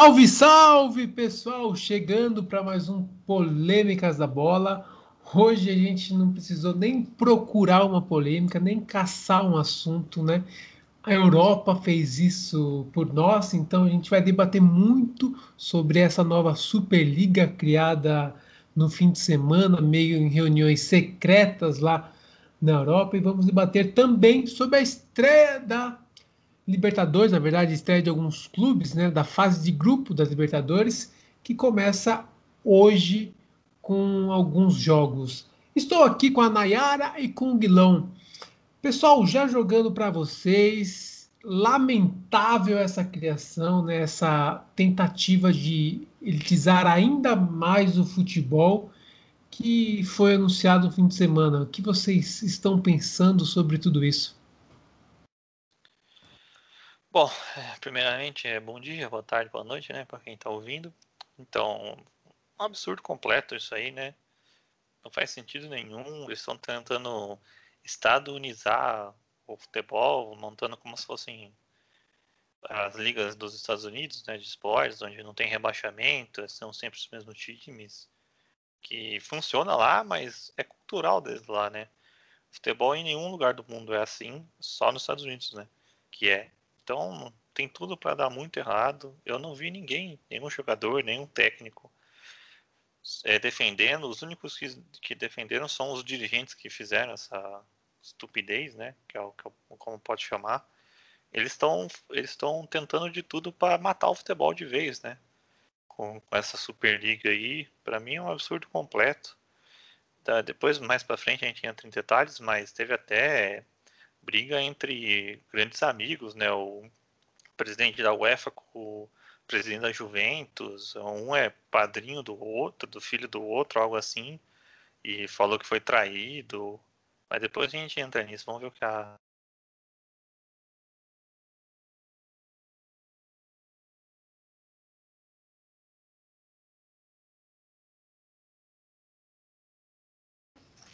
Salve, salve, pessoal! Chegando para mais um Polêmicas da Bola. Hoje a gente não precisou nem procurar uma polêmica, nem caçar um assunto, né? A Europa fez isso por nós, então a gente vai debater muito sobre essa nova Superliga criada no fim de semana, meio em reuniões secretas lá na Europa, e vamos debater também sobre a estreia da Libertadores, na verdade, estreia de alguns clubes, né, da fase de grupo das Libertadores, que começa hoje com alguns jogos. Estou aqui com a Nayara e com o Guilão. Pessoal, já jogando para vocês, lamentável essa criação, né, essa tentativa de elitizar ainda mais o futebol que foi anunciado no fim de semana. O que vocês estão pensando sobre tudo isso? Bom, é, primeiramente, é bom dia, boa tarde, boa noite, né, para quem está ouvindo. Então, um absurdo completo isso aí, né? Não faz sentido nenhum. Eles estão tentando estadunizar o futebol, montando como se fossem as ligas dos Estados Unidos, né, de esportes, onde não tem rebaixamento, são sempre os mesmos times, que funciona lá, mas é cultural desde lá, né? Futebol em nenhum lugar do mundo é assim, só nos Estados Unidos, né? Que é então tem tudo para dar muito errado. Eu não vi ninguém, nenhum jogador, nenhum técnico é, defendendo. Os únicos que, que, defenderam são os dirigentes que fizeram essa estupidez, né? Que é o que como pode chamar. Eles estão eles estão tentando de tudo para matar o futebol de vez, né? Com, com essa Superliga aí, para mim é um absurdo completo. Depois mais para frente a gente entra em detalhes, mas teve até briga entre grandes amigos, né? O presidente da UEFA com o presidente da Juventus, um é padrinho do outro, do filho do outro, algo assim, e falou que foi traído. Mas depois a gente entra nisso, vamos ver o que a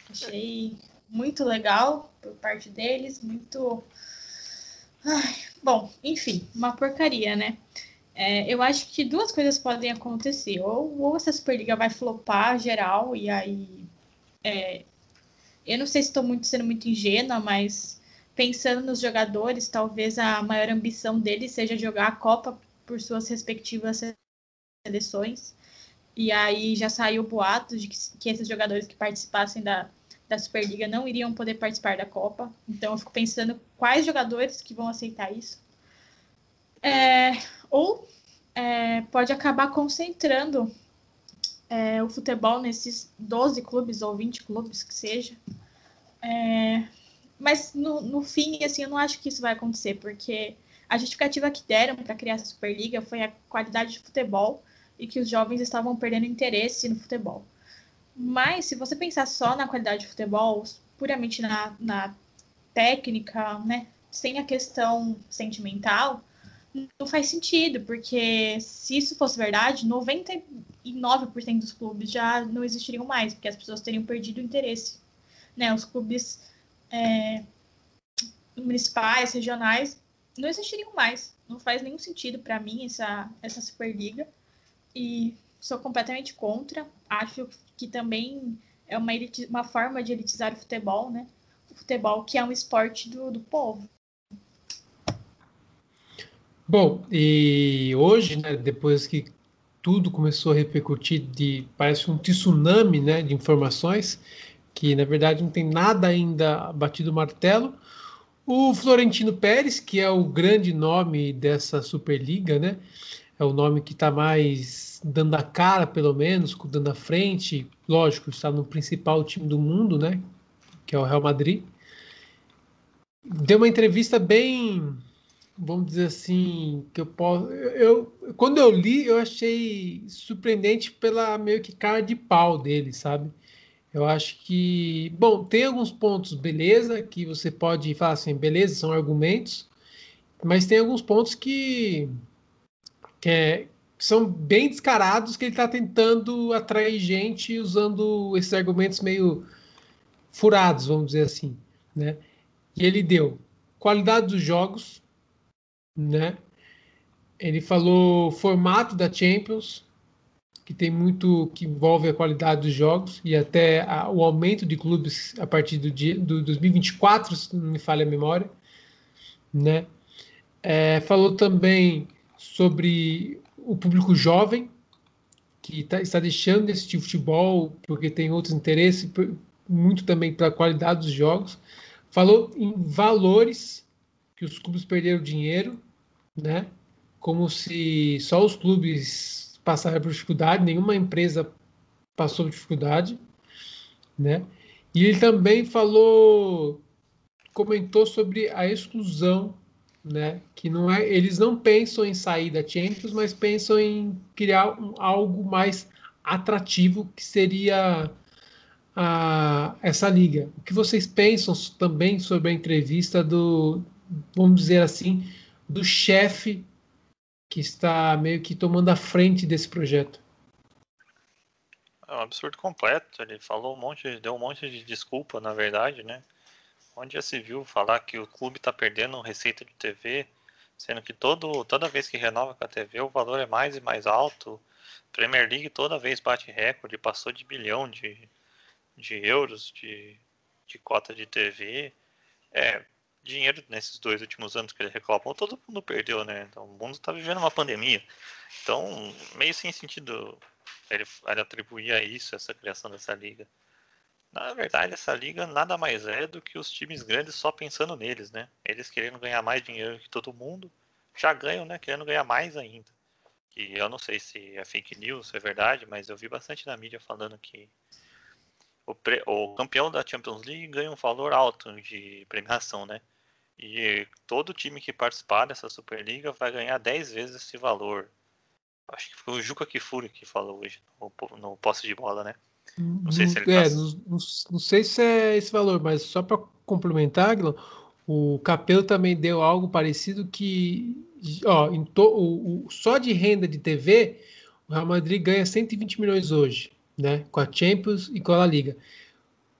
Achei muito legal por parte deles, muito. Ai, bom, enfim, uma porcaria, né? É, eu acho que duas coisas podem acontecer. Ou, ou essa Superliga vai flopar geral, e aí. É, eu não sei se estou muito, sendo muito ingênua, mas pensando nos jogadores, talvez a maior ambição deles seja jogar a Copa por suas respectivas seleções. E aí já saiu boato de que, que esses jogadores que participassem da, da Superliga não iriam poder participar da Copa. Então eu fico pensando quais jogadores que vão aceitar isso. É, ou é, pode acabar concentrando é, o futebol nesses 12 clubes ou 20 clubes que seja. É, mas no, no fim, assim, eu não acho que isso vai acontecer, porque a justificativa que deram para criar essa Superliga foi a qualidade de futebol e que os jovens estavam perdendo interesse no futebol. Mas se você pensar só na qualidade de futebol, puramente na, na técnica, né, sem a questão sentimental, não faz sentido, porque se isso fosse verdade, 99% dos clubes já não existiriam mais, porque as pessoas teriam perdido o interesse. Né? Os clubes é, municipais, regionais, não existiriam mais. Não faz nenhum sentido para mim essa, essa Superliga. E sou completamente contra. Acho que também é uma, uma forma de elitizar o futebol, né? O futebol que é um esporte do, do povo. Bom, e hoje, né, depois que tudo começou a repercutir de parece um tsunami, né, de informações que na verdade não tem nada ainda batido o martelo. O Florentino Pérez, que é o grande nome dessa Superliga, né, é o nome que está mais dando a cara, pelo menos, dando a frente. Lógico, está no principal time do mundo, né? Que é o Real Madrid. Deu uma entrevista bem, vamos dizer assim, que eu posso. Eu, quando eu li, eu achei surpreendente pela meio que cara de pau dele, sabe? Eu acho que, bom, tem alguns pontos, beleza, que você pode falar assim, beleza, são argumentos, mas tem alguns pontos que que é, são bem descarados que ele está tentando atrair gente usando esses argumentos meio furados, vamos dizer assim, né? E ele deu qualidade dos jogos, né? Ele falou formato da Champions, que tem muito que envolve a qualidade dos jogos e até a, o aumento de clubes a partir do dia do 2024, se não me falha a memória, né? É, falou também sobre o público jovem que tá, está deixando de futebol porque tem outros interesses, muito também para a qualidade dos jogos. Falou em valores que os clubes perderam dinheiro, né? Como se só os clubes passaram por dificuldade, nenhuma empresa passou por dificuldade, né? E ele também falou, comentou sobre a exclusão, né? Que não é, eles não pensam em sair da Champions, mas pensam em criar um, algo mais atrativo que seria a, essa liga. O que vocês pensam também sobre a entrevista do, vamos dizer assim, do chefe que está meio que tomando a frente desse projeto? É um absurdo completo. Ele falou um monte, deu um monte de desculpa, na verdade, né? Onde já se viu falar que o clube está perdendo receita de TV, sendo que todo, toda vez que renova com a TV o valor é mais e mais alto. Premier League toda vez bate recorde, passou de bilhão de, de euros de, de cota de TV. É, dinheiro nesses dois últimos anos que ele reclamou, todo mundo perdeu, né? Então o mundo está vivendo uma pandemia. Então, meio sem sentido ele, ele a isso, essa criação dessa liga. Na verdade, essa liga nada mais é do que os times grandes só pensando neles, né? Eles querendo ganhar mais dinheiro que todo mundo, já ganham, né? Querendo ganhar mais ainda. E eu não sei se é fake news, é verdade, mas eu vi bastante na mídia falando que o, pre, o campeão da Champions League ganha um valor alto de premiação, né? E todo time que participar dessa Superliga vai ganhar 10 vezes esse valor. Acho que foi o Juca Kifuri que falou hoje no, posse de bola, né? Não sei se ele é, tá... não, não, sei se é esse valor, mas só para complementar, Aguilon, o Capelo também deu algo parecido que ó, to, o, o, só de renda de TV, o Real Madrid ganha 120 milhões hoje né, com a Champions e com a La Liga.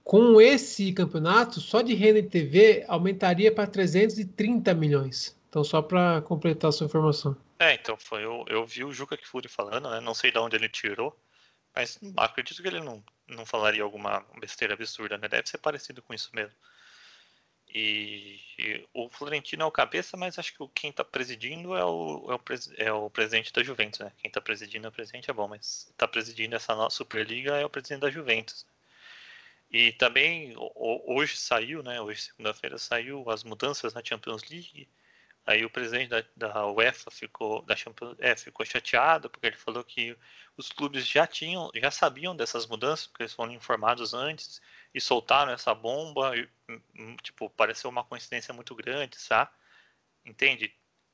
Com esse campeonato, só de renda de TV aumentaria para 330 milhões. Então, só para completar a sua informação. É, então foi. Eu, eu vi o Juca Kfouri falando, né? Não sei de onde ele tirou, mas acredito que ele não, não falaria alguma besteira absurda, né? Deve ser parecido com isso mesmo. E, e, o Florentino é o cabeça, mas acho que quem está presidindo é o, é o, é, o, presidente da Juventus, né? Quem está presidindo é o presidente, é bom, mas está presidindo essa nossa Superliga é o presidente da Juventus. E também hoje saiu, né? Hoje, segunda-feira, saiu as mudanças na Champions League. Aí o presidente da, da UEFA ficou, da Champions, é, ficou chateado porque ele falou que os clubes já tinham, já sabiam dessas mudanças, porque eles foram informados antes e soltaram essa bomba, e, hum, hum, tipo, pareceu uma coincidência muito grande, sabe? Entende?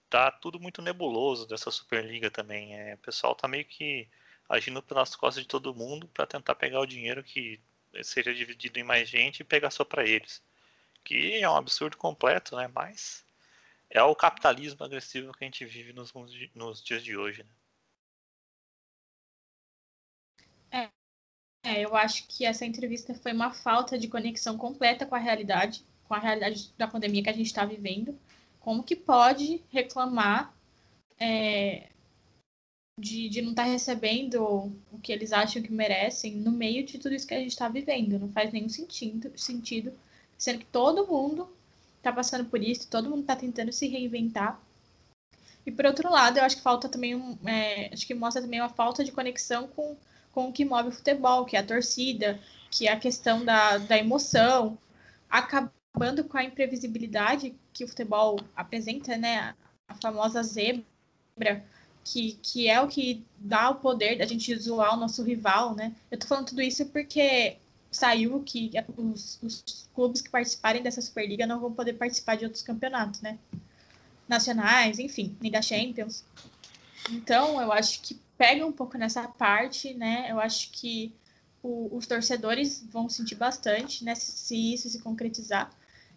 Tá tudo muito nebuloso dessa Superliga também. É, o pessoal tá meio que agindo pelas costas de todo mundo para tentar pegar o dinheiro que seria dividido em mais gente e pegar só para eles. Que é um absurdo completo, né? Mas é o capitalismo agressivo que a gente vive nos, nos dias de hoje, né? É, eu acho que essa entrevista foi uma falta de conexão completa com a realidade, com a realidade da pandemia que a gente está vivendo. Como que pode reclamar é, de, de não estar tá recebendo o que eles acham que merecem no meio de tudo isso que a gente está vivendo? Não faz nenhum sentido, sentido, sendo que todo mundo está passando por isso, todo mundo está tentando se reinventar. E por outro lado, eu acho que falta também um, é, acho que mostra também uma falta de conexão com com o que move o futebol, que é a torcida, que é a questão da, da emoção, acabando com a imprevisibilidade que o futebol apresenta, né? A famosa zebra, que, que é o que dá o poder da gente zoar o nosso rival, né? Eu tô falando tudo isso porque saiu que os, os clubes que participarem dessa Superliga não vão poder participar de outros campeonatos, né? Nacionais, enfim, nem da Champions. Então, eu acho que pega um pouco nessa parte, né? Eu acho que o, os torcedores vão sentir bastante, né? Se, se, isso se concretizar.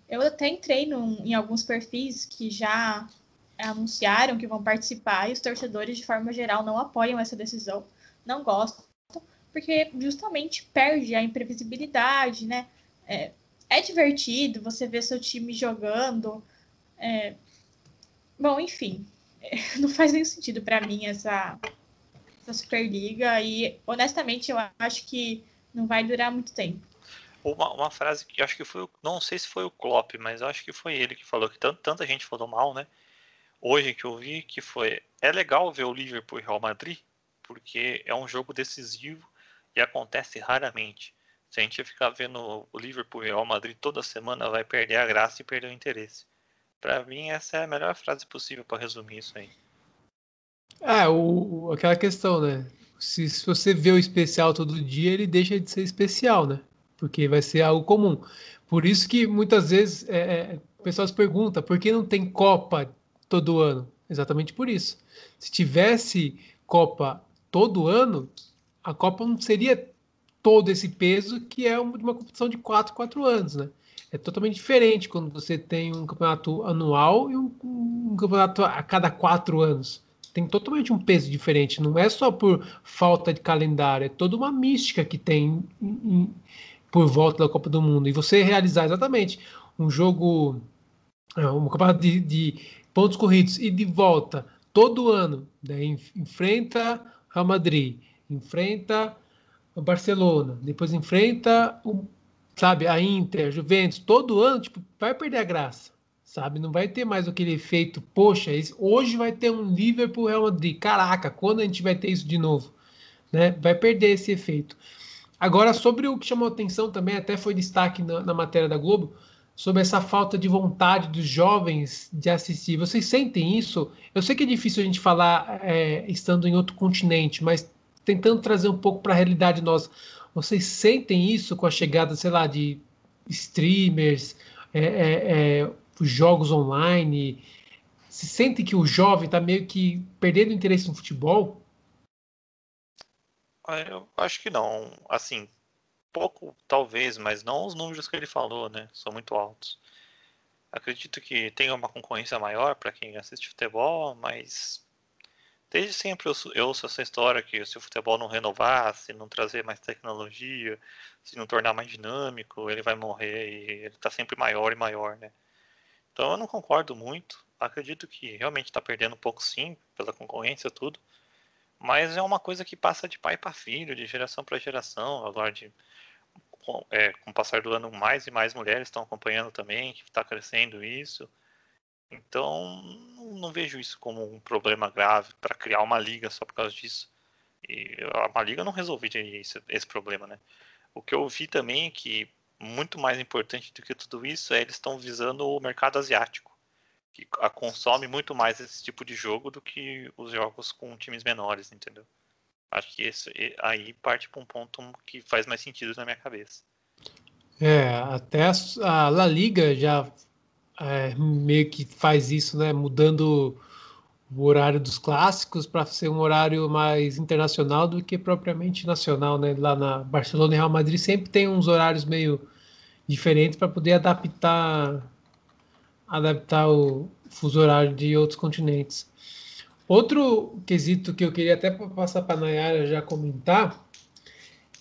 Eu até entrei num, em alguns perfis que já anunciaram que vão participar e os torcedores, de forma geral, não apoiam essa decisão, não gostam, porque justamente perde a imprevisibilidade, né? É, é divertido você ver seu time jogando. É... Bom, enfim, não faz nenhum sentido para mim essa, essa Superliga e honestamente eu acho que não vai durar muito tempo. Uma, uma frase que acho que foi, não sei se foi o Klopp, mas acho que foi ele que falou que tanto, tanta gente falou mal, né? Hoje que eu vi que foi é legal ver o Liverpool e Real Madrid porque é um jogo decisivo e acontece raramente. Se a gente ficar vendo o Liverpool e o Real Madrid toda semana, vai perder a graça e perder o interesse. Para mim, essa é a melhor frase possível para resumir isso aí. É, o, aquela questão, né? Se, se você vê o especial todo dia, ele deixa de ser especial, né? Porque vai ser algo comum. Por isso que muitas vezes é, é, o pessoal se pergunta por que não tem Copa todo ano? Exatamente por isso. Se tivesse Copa todo ano, a Copa não seria todo esse peso que é uma, competição de 4, 4 anos, né? É totalmente diferente quando você tem um campeonato anual e um, um campeonato a cada quatro anos. Tem totalmente um peso diferente. Não é só por falta de calendário, é toda uma mística que tem em, em, por volta da Copa do Mundo. E você realizar exatamente um jogo, é, um campeonato de, de pontos corridos e de volta todo ano, daí enfrenta Real Madrid, enfrenta o Barcelona, depois enfrenta o, sabe, a Inter, a Juventus, todo ano, tipo, vai perder a graça, sabe? Não vai ter mais aquele efeito, poxa, esse, hoje vai ter um Liverpool Real Madrid, caraca, quando a gente vai ter isso de novo? Né? Vai perder esse efeito. Agora, sobre o que chamou atenção também, até foi destaque na, na matéria da Globo, sobre essa falta de vontade dos jovens de assistir. Vocês sentem isso? Eu sei que é difícil a gente falar é, estando em outro continente, mas tentando trazer um pouco para a realidade nossa. Vocês sentem isso com a chegada, sei lá, de streamers, é, é, é jogos online? Se sente que o jovem está meio que perdendo interesse no futebol? Ah, eu acho que não. Assim, pouco, talvez, mas não os números que ele falou, né? São muito altos. Acredito que tenha uma concorrência maior para quem assiste futebol, mas desde sempre eu, eu ouço essa história que se o futebol não renovar, se não trazer mais tecnologia, se não tornar mais dinâmico, ele vai morrer e ele está sempre maior e maior, né? Então eu não concordo muito. Acredito que realmente está perdendo um pouco sim, pela concorrência tudo. Mas é uma coisa que passa de pai para filho, de geração para geração, agora de com, é, com o passar do ano, mais e mais mulheres estão acompanhando também, que está crescendo isso. Então, não vejo isso como um problema grave para criar uma liga só por causa disso. E uma liga não resolveria esse, esse problema, né? O que eu vi também é que muito mais importante do que tudo isso é eles estão visando o mercado asiático, que consome muito mais esse tipo de jogo do que os jogos com times menores, entendeu? Acho que esse, aí parte para um ponto que faz mais sentido na minha cabeça. É, até a La Liga já é, meio que faz isso, né? Mudando o horário dos clássicos para ser um horário mais internacional do que propriamente nacional, né? Lá na Barcelona e Real Madrid sempre tem uns horários meio diferentes para poder adaptar adaptar o fuso horário de outros continentes. Outro quesito que eu queria até passar para a Nayara já comentar,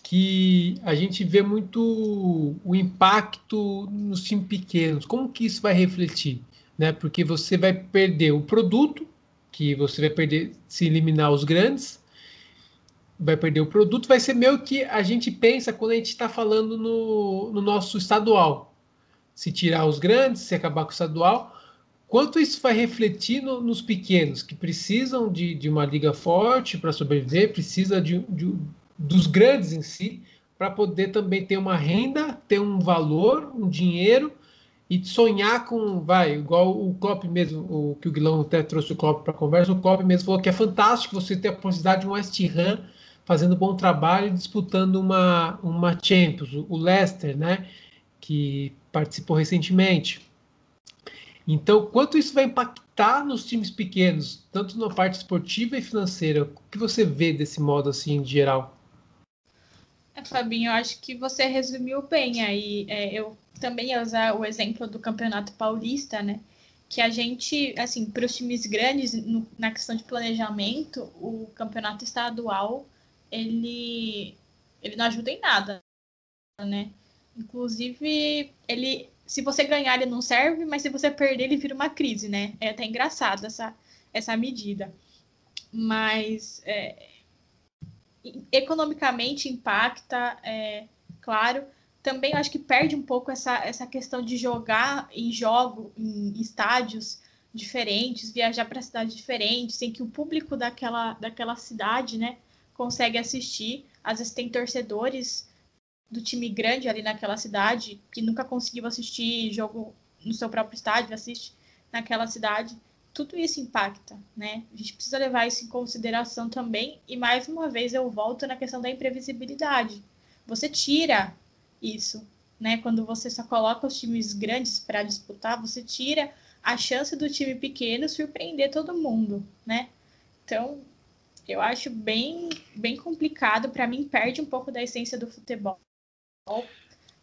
que a gente vê muito o impacto nos times pequenos. Como que isso vai refletir? Né? Porque você vai perder o produto, que você vai perder se eliminar os grandes, vai perder o produto, vai ser meio que a gente pensa quando a gente está falando no, no nosso estadual. Se tirar os grandes, se acabar com o estadual, Quanto isso vai refletir no, nos pequenos, que precisam de, de uma liga forte para sobreviver, precisa de, de, dos grandes em si, para poder também ter uma renda, ter um valor, um dinheiro e sonhar com, vai, igual o Klopp mesmo, o que o Guilherme até trouxe o Klopp para conversa, o Klopp mesmo falou que é fantástico você ter a possibilidade de um West Ham fazendo bom trabalho e disputando uma, uma Champions, o Leicester, né, que participou recentemente. Então, quanto isso vai impactar nos times pequenos, tanto na parte esportiva e financeira? O que você vê desse modo assim, em geral? É, Fabinho, eu acho que você resumiu bem aí. É, eu também ia usar o exemplo do Campeonato Paulista, né? Que a gente, assim, para os times grandes, no, na questão de planejamento, o campeonato estadual, ele, ele não ajuda em nada, né? Inclusive, ele se você ganhar, ele não serve, mas se você perder, ele vira uma crise, né? É até engraçado essa, essa medida. Mas é, economicamente impacta, é, claro. Também acho que perde um pouco essa, essa questão de jogar em jogo, em estádios diferentes, viajar para cidades diferentes, em que o público daquela, daquela cidade, né, consegue assistir. Às vezes tem torcedores do time grande ali naquela cidade que nunca conseguiu assistir jogo no seu próprio estádio, assiste naquela cidade. Tudo isso impacta, né? A gente precisa levar isso em consideração também. E mais uma vez eu volto na questão da imprevisibilidade. Você tira isso, né? Quando você só coloca os times grandes para disputar, você tira a chance do time pequeno surpreender todo mundo, né? Então, eu acho bem, bem complicado. Para mim, perde um pouco da essência do futebol.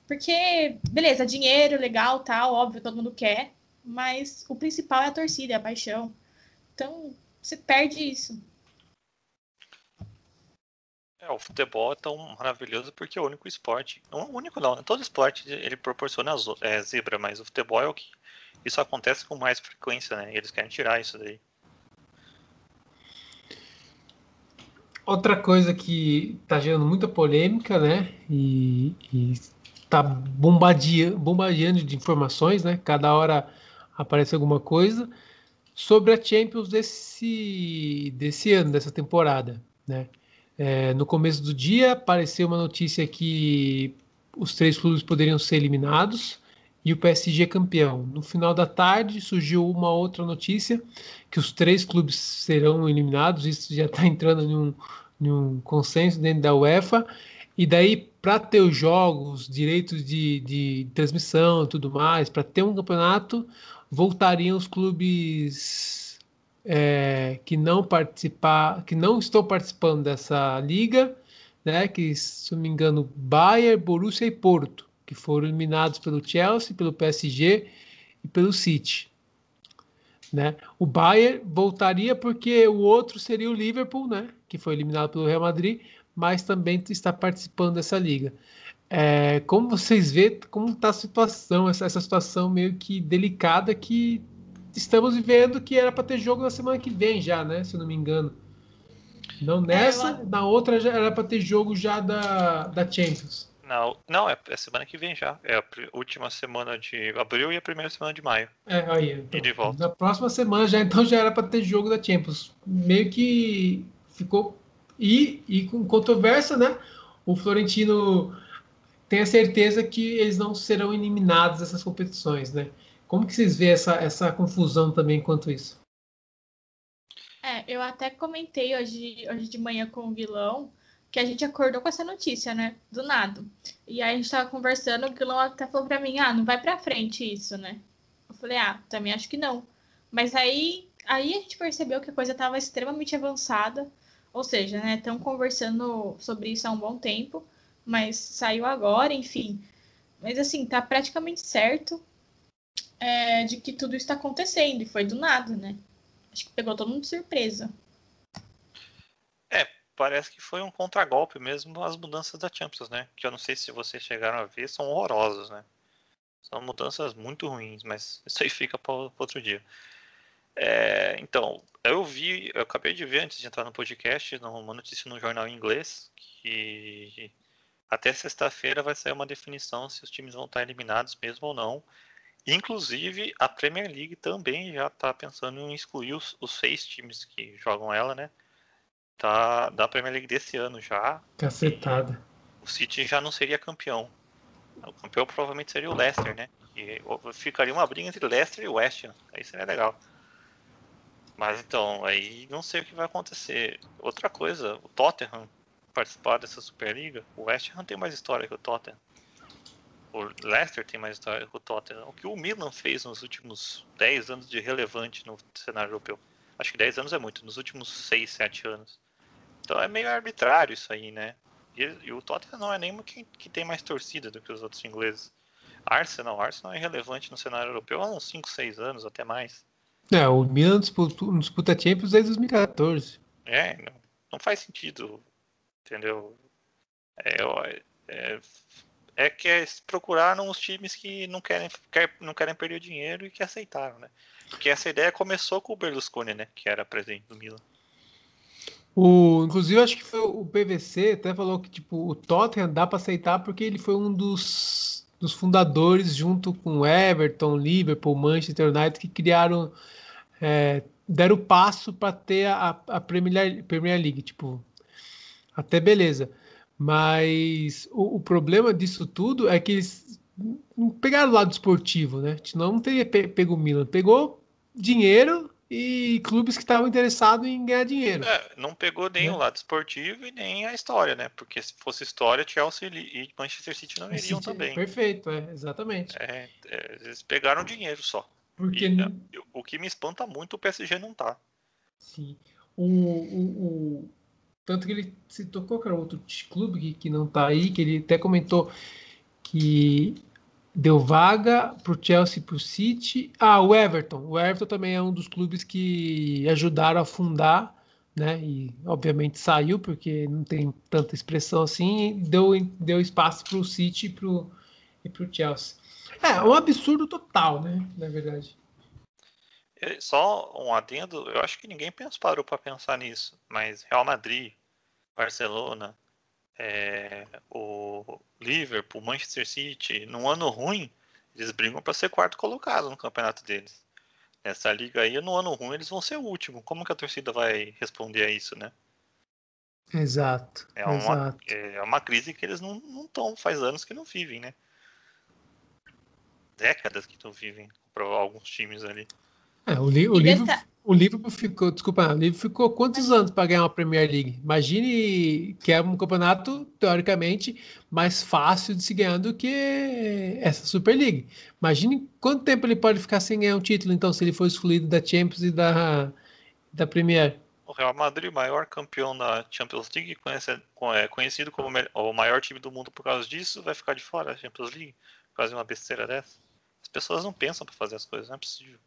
Porque, beleza, dinheiro, legal, tal, óbvio, todo mundo quer. Mas o principal é a torcida, é a paixão. Então, você perde isso. É, o futebol é tão maravilhoso porque é o único esporte. O único não, né? Todo esporte ele proporciona é, zebra, mas o futebol é o que. Isso acontece com mais frequência, né? E eles querem tirar isso daí. Outra coisa que está gerando muita polêmica, né? E, está bombardeando, bombardeando de informações, né? Cada hora aparece alguma coisa sobre a Champions desse, desse ano, dessa temporada, né? É, no começo do dia apareceu uma notícia que os três clubes poderiam ser eliminados e o PSG campeão. No final da tarde surgiu uma outra notícia que os três clubes serão eliminados. Isso já está entrando em um, em um, consenso dentro da UEFA. E daí, para ter os jogos, direitos de, de transmissão tudo mais, para ter um campeonato, voltariam os clubes é, que não participar, que não estão participando dessa liga, né? Que se não me engano, Bayern, Borussia e Porto que foram eliminados pelo Chelsea, pelo PSG e pelo City. Né? O Bayern voltaria porque o outro seria o Liverpool, né? que foi eliminado pelo Real Madrid, mas também está participando dessa liga. É, como vocês veem, como está a situação, essa, essa situação meio que delicada que estamos vivendo, que era para ter jogo na semana que vem já, né? Se eu não me engano. Não nessa, é, eu... na outra já era para ter jogo já da, da Champions. Não, não é, é semana que vem já. É a última semana de abril e a primeira semana de maio. É, aí. Então, e de volta. Na próxima semana já, então já era para ter jogo da Champions. Meio que ficou. E, e com controvérsia, né? O Florentino tem a certeza que eles não serão eliminados dessas competições, né? Como que vocês veem essa, essa confusão também quanto isso? É, eu até comentei hoje, hoje de manhã com o Guilão que a gente acordou com essa notícia, né? Do nada. E aí a gente tava conversando, o Guilherme até falou pra mim, ah, não vai pra frente isso, né? Eu falei, ah, também acho que não. Mas aí, aí a gente percebeu que a coisa tava extremamente avançada. Ou seja, né? Estão conversando sobre isso há um bom tempo, mas saiu agora, enfim. Mas assim, tá praticamente certo é, de que tudo está acontecendo, e foi do nada, né? Acho que pegou todo mundo de surpresa parece que foi um contragolpe mesmo as mudanças da Champions, né? Que eu não sei se vocês chegaram a ver, são horrorosas, né? São mudanças muito ruins, mas isso aí fica para outro dia. É, então, eu vi, eu acabei de ver antes de entrar no podcast, uma notícia no jornal inglês, que até sexta-feira vai sair uma definição se os times vão estar eliminados mesmo ou não. Inclusive, a Premier League também já está pensando em excluir os, os seis times que jogam ela, né? da, da Premier League desse ano já. Cacetada. O City já não seria campeão. O campeão provavelmente seria o Leicester, né? E ficaria uma briga entre Leicester e West Ham. Aí seria legal. Mas então, aí não sei o que vai acontecer. Outra coisa, o Tottenham participar dessa Superliga, o West Ham tem mais história que o Tottenham. O Leicester tem mais história que o Tottenham. O que o Milan fez nos últimos 10 anos de relevante no cenário europeu. Acho que 10 anos é muito, nos últimos 6, 7 anos. Então é meio arbitrário isso aí, né? E, e o Tottenham não é nem que, que tem mais torcida do que os outros ingleses. Arsenal, Arsenal é relevante no cenário europeu há uns 5, 6 anos, até mais. É, o Milan disputa, disputa Champions desde 2014. É, não, não faz sentido, entendeu? É, é, é que é, procuraram os times que não querem, quer, não querem perder dinheiro e que aceitaram, né? Porque essa ideia começou com o Berlusconi, né? Que era presidente do Milan. O, inclusive, acho que foi o PVC até falou que tipo, o Tottenham dá para aceitar porque ele foi um dos, dos fundadores, junto com Everton, Liverpool, Manchester United, que criaram, é, deram o passo para ter a, a Premier, Premier League. Tipo, até beleza. Mas o, o, problema disso tudo é que eles não pegaram o lado esportivo, né? Senão não teria pego o Milan. Pegou dinheiro e clubes que estavam interessados em ganhar dinheiro. É, não pegou nem né? o lado esportivo e nem a história, né? Porque se fosse história, Chelsea e Manchester City não iriam City, também. Perfeito, é, exatamente. É, é, eles pegaram dinheiro só. Porque e, o que me espanta muito o PSG não tá. Sim. O, o, o... Tanto que ele citou qual outro clube que, que não tá aí, que ele até comentou que deu vaga para o Chelsea para o City. Ah, o Everton. O Everton também é um dos clubes que ajudaram a fundar, né? E obviamente saiu porque não tem tanta expressão assim. Deu, deu espaço para o City e para o Chelsea. É um absurdo total, né? Na verdade. É, só um adendo, eu acho que ninguém parou para pensar nisso, mas Real Madrid, Barcelona, é, o Liverpool, Manchester City, num ano ruim, eles brigam para ser quarto colocado no campeonato deles. Nessa liga aí, no ano ruim, eles vão ser o último. Como que a torcida vai responder a isso, né? Exato. É uma, exato. É uma crise que eles não estão, faz anos que não vivem, né? Décadas que não vivem para alguns times ali. É, o, li o livro. O Liverpool ficou, desculpa, o Liverpool ficou quantos anos para ganhar uma Premier League? Imagine que é um campeonato, teoricamente, mais fácil de se ganhar do que essa Super League. Imagine quanto tempo ele pode ficar sem ganhar um título, então, se ele for excluído da Champions e da, da Premier. O Real Madrid, maior campeão da Champions League, é conhecido como o maior time do mundo por causa disso, vai ficar de fora da Champions League por causa de uma besteira dessa. As pessoas não pensam para fazer as coisas, não é possível.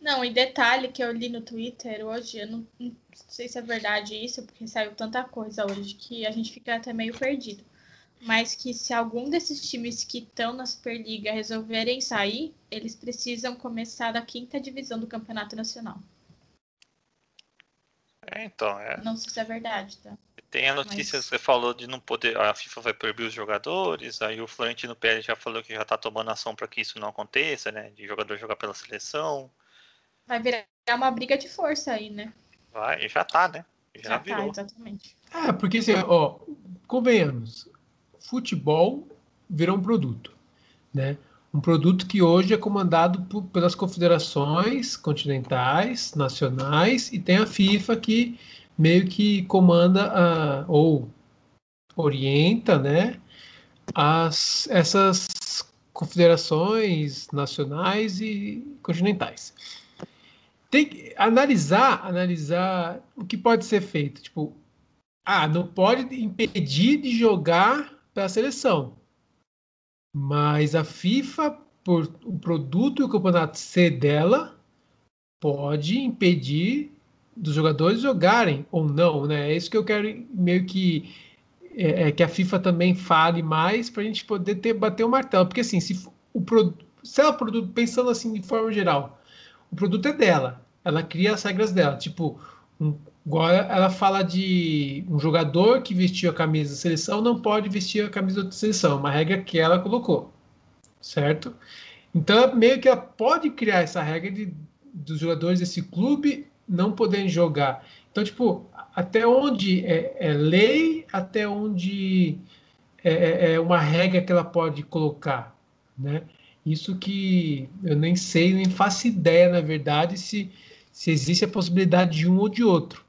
Não, e detalhe que eu li no Twitter hoje, eu não, não, sei se é verdade isso, porque saiu tanta coisa hoje que a gente fica até meio perdido. Mas que se algum desses times que estão na Superliga resolverem sair, eles precisam começar da quinta divisão do Campeonato Nacional. É, então, é. Não sei se é verdade, tá? Tem a notícia Mas... que você falou de não poder. A FIFA vai proibir os jogadores, aí o Florentino Pérez já falou que já tá tomando ação para que isso não aconteça, né? De jogador jogar pela seleção. Vai virar uma briga de força aí, né? Vai, já tá, né? Já, já tá, virou. tá, exatamente. É, porque assim, ó, convenhamos, futebol virou um produto, né? Um produto que hoje é comandado por, pelas confederações continentais, nacionais, e tem a FIFA que meio que comanda a, ou orienta, né, as, essas confederações nacionais e continentais tem que analisar, analisar o que pode ser feito. Tipo, ah, não pode impedir de jogar pela seleção. Mas a FIFA, por o produto e o campeonato ser dela, pode impedir dos jogadores jogarem ou não, né? É isso que eu quero meio que é, é que a FIFA também fale mais para a gente poder ter, bater o martelo, porque assim, se o produto, se ela produto pensando assim de forma geral, o produto é dela. Ela cria as regras dela. Tipo, um, agora ela fala de um jogador que vestiu a camisa da seleção não pode vestir a camisa da seleção. Uma regra que ela colocou. Certo? Então, meio que ela pode criar essa regra de, dos jogadores desse clube não poderem jogar. Então, tipo, até onde é, é lei, até onde é, é, é uma regra que ela pode colocar, né? Isso que eu nem sei, nem faço ideia, na verdade, se, se existe a possibilidade de um ou de outro.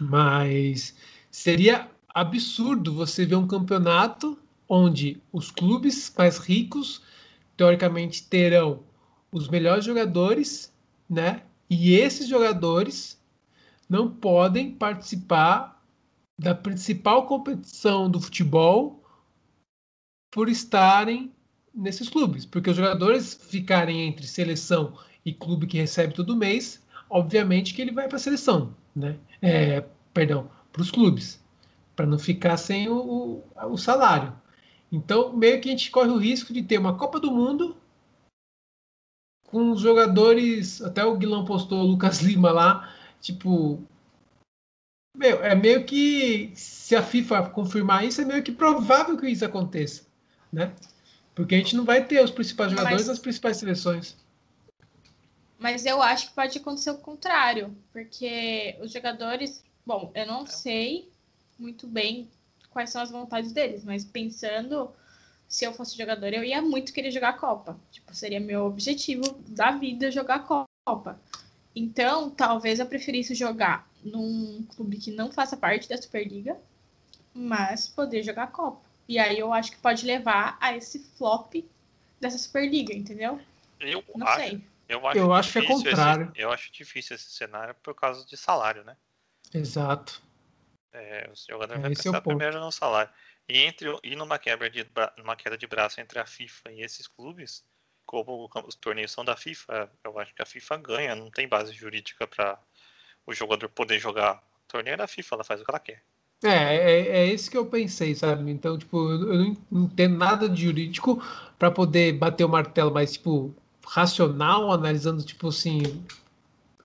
Mas seria absurdo você ver um campeonato onde os clubes mais ricos, teoricamente, terão os melhores jogadores, né? E esses jogadores não podem participar da principal competição do futebol por estarem nesses clubes, porque os jogadores ficarem entre seleção e clube que recebe todo mês, obviamente que ele vai para a seleção, né? É, perdão, para os clubes, para não ficar sem o, o, salário. Então, meio que a gente corre o risco de ter uma Copa do Mundo com os jogadores, até o Guilherme postou o Lucas Lima lá, tipo, meu, é meio que se a FIFA confirmar isso, é meio que provável que isso aconteça, né? Porque a gente não vai ter os principais jogadores das principais seleções. Mas eu acho que pode acontecer o contrário, porque os jogadores, bom, eu não sei muito bem quais são as vontades deles, mas pensando se eu fosse jogador, eu ia muito querer jogar a Copa. Tipo, seria meu objetivo da vida jogar a Copa. Então, talvez eu preferisse jogar num clube que não faça parte da Superliga, mas poder jogar a Copa. E aí eu acho que pode levar a esse flop dessa Superliga, entendeu? Eu não acho, sei. Eu acho, eu acho que é contrário. Esse, eu acho difícil esse cenário por causa de salário, né? Exato. É, o jogador é, vai pensar é primeiro no salário. E, entre, e numa, quebra de, numa queda de braço entre a FIFA e esses clubes, como os torneios são da FIFA, eu acho que a FIFA ganha, não tem base jurídica para o jogador poder jogar. O torneio é da FIFA, ela faz o que ela quer. É, é, é isso que eu pensei, sabe? Então, tipo, eu, não entendo nada de jurídico para poder bater o martelo, mas, tipo, racional, analisando, tipo assim,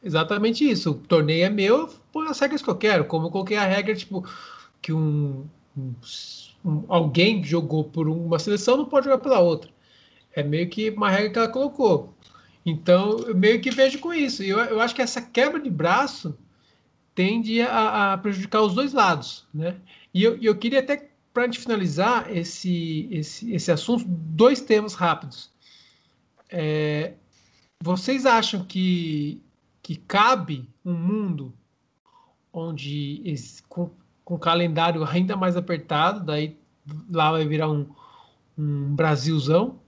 exatamente isso. O torneio é meu, eu ponho as regras que eu quero. Como eu coloquei a regra, tipo, que um, um alguém jogou por uma seleção não pode jogar pela outra. É meio que uma regra que ela colocou. Então, eu meio que vejo com isso. E eu, eu acho que essa quebra de braço tende a, a prejudicar os dois lados. Né? E eu, eu queria até, para a gente finalizar esse, esse, esse assunto, dois temas rápidos. É, vocês acham que, que cabe um mundo onde, com, com calendário ainda mais apertado, daí lá vai virar um, um Brasilzão.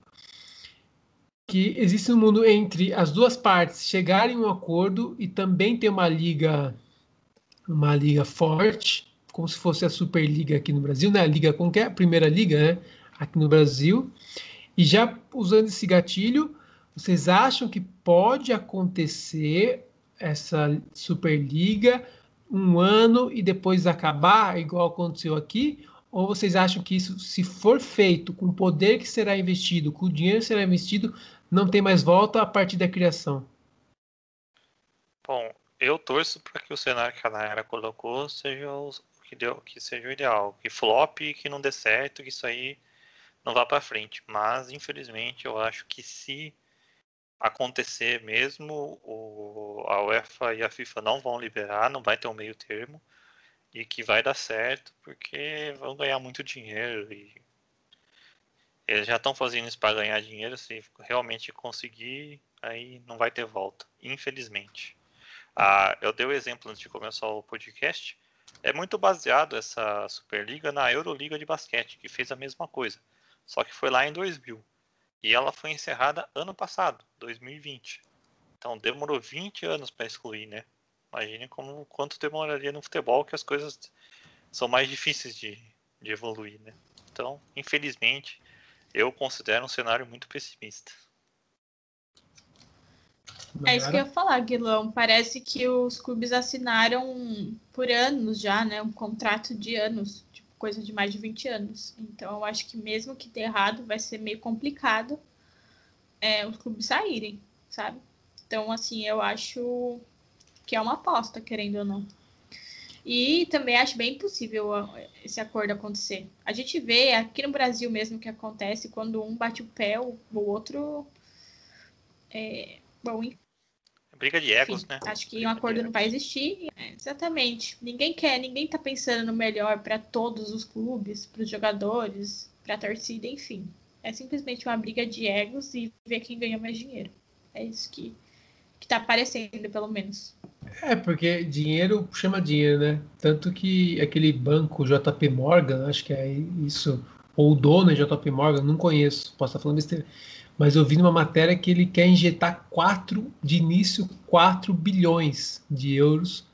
Que existe um mundo entre as duas partes chegarem a um acordo e também ter uma liga, uma liga forte, como se fosse a Superliga aqui no Brasil, né? A liga como que é? A primeira liga, né? Aqui no Brasil. E já usando esse gatilho, vocês acham que pode acontecer essa Superliga um ano e depois acabar, igual aconteceu aqui? Ou vocês acham que isso, se for feito com o poder que será investido, com o dinheiro que será investido, não tem mais volta a partir da criação? Bom, eu torço para que o cenário que a Nayara colocou seja o que, deu, que seja o ideal, que flop, que não dê certo, que isso aí não vá para frente. Mas, infelizmente, eu acho que se acontecer mesmo, o, a UEFA e a FIFA não vão liberar, não vai ter um meio termo e que vai dar certo porque vão ganhar muito dinheiro e eles já estão fazendo isso para ganhar dinheiro, se realmente conseguir, aí não vai ter volta, infelizmente. Ah, eu dei o exemplo antes de começar o podcast, é muito baseado essa Superliga na Euroliga de basquete, que fez a mesma coisa, só que foi lá em 2000. E ela foi encerrada ano passado, 2020. Então demorou 20 anos para excluir, né? Imagine como quanto demoraria no futebol que as coisas são mais difíceis de, de evoluir, né? Então, infelizmente, eu considero um cenário muito pessimista. É isso que eu ia falar, Guilão. Parece que os clubes assinaram por anos já, né? Um contrato de anos coisa de mais de 20 anos. Então, eu acho que mesmo que dê errado, vai ser meio complicado é, os clubes saírem, sabe? Então, assim, eu acho que é uma aposta, querendo ou não. E também acho bem possível esse acordo acontecer. A gente vê aqui no Brasil mesmo que acontece quando um bate o pé, o outro. É, bom, Briga de egos, Enfim, né? Acho que um acordo não vai existir. É, exatamente. Ninguém quer, ninguém tá pensando no melhor para todos os clubes, para os jogadores, para a torcida, enfim. É simplesmente uma briga de egos e ver quem ganha mais dinheiro. É isso que, que tá aparecendo, pelo menos. É, porque dinheiro chama dinheiro, né? Tanto que aquele banco JP Morgan, acho que é isso, ou o dono é JP Morgan, não conheço, posso estar falando besteira mas eu vi numa matéria que ele quer injetar quatro, de início, 4 bilhões de euros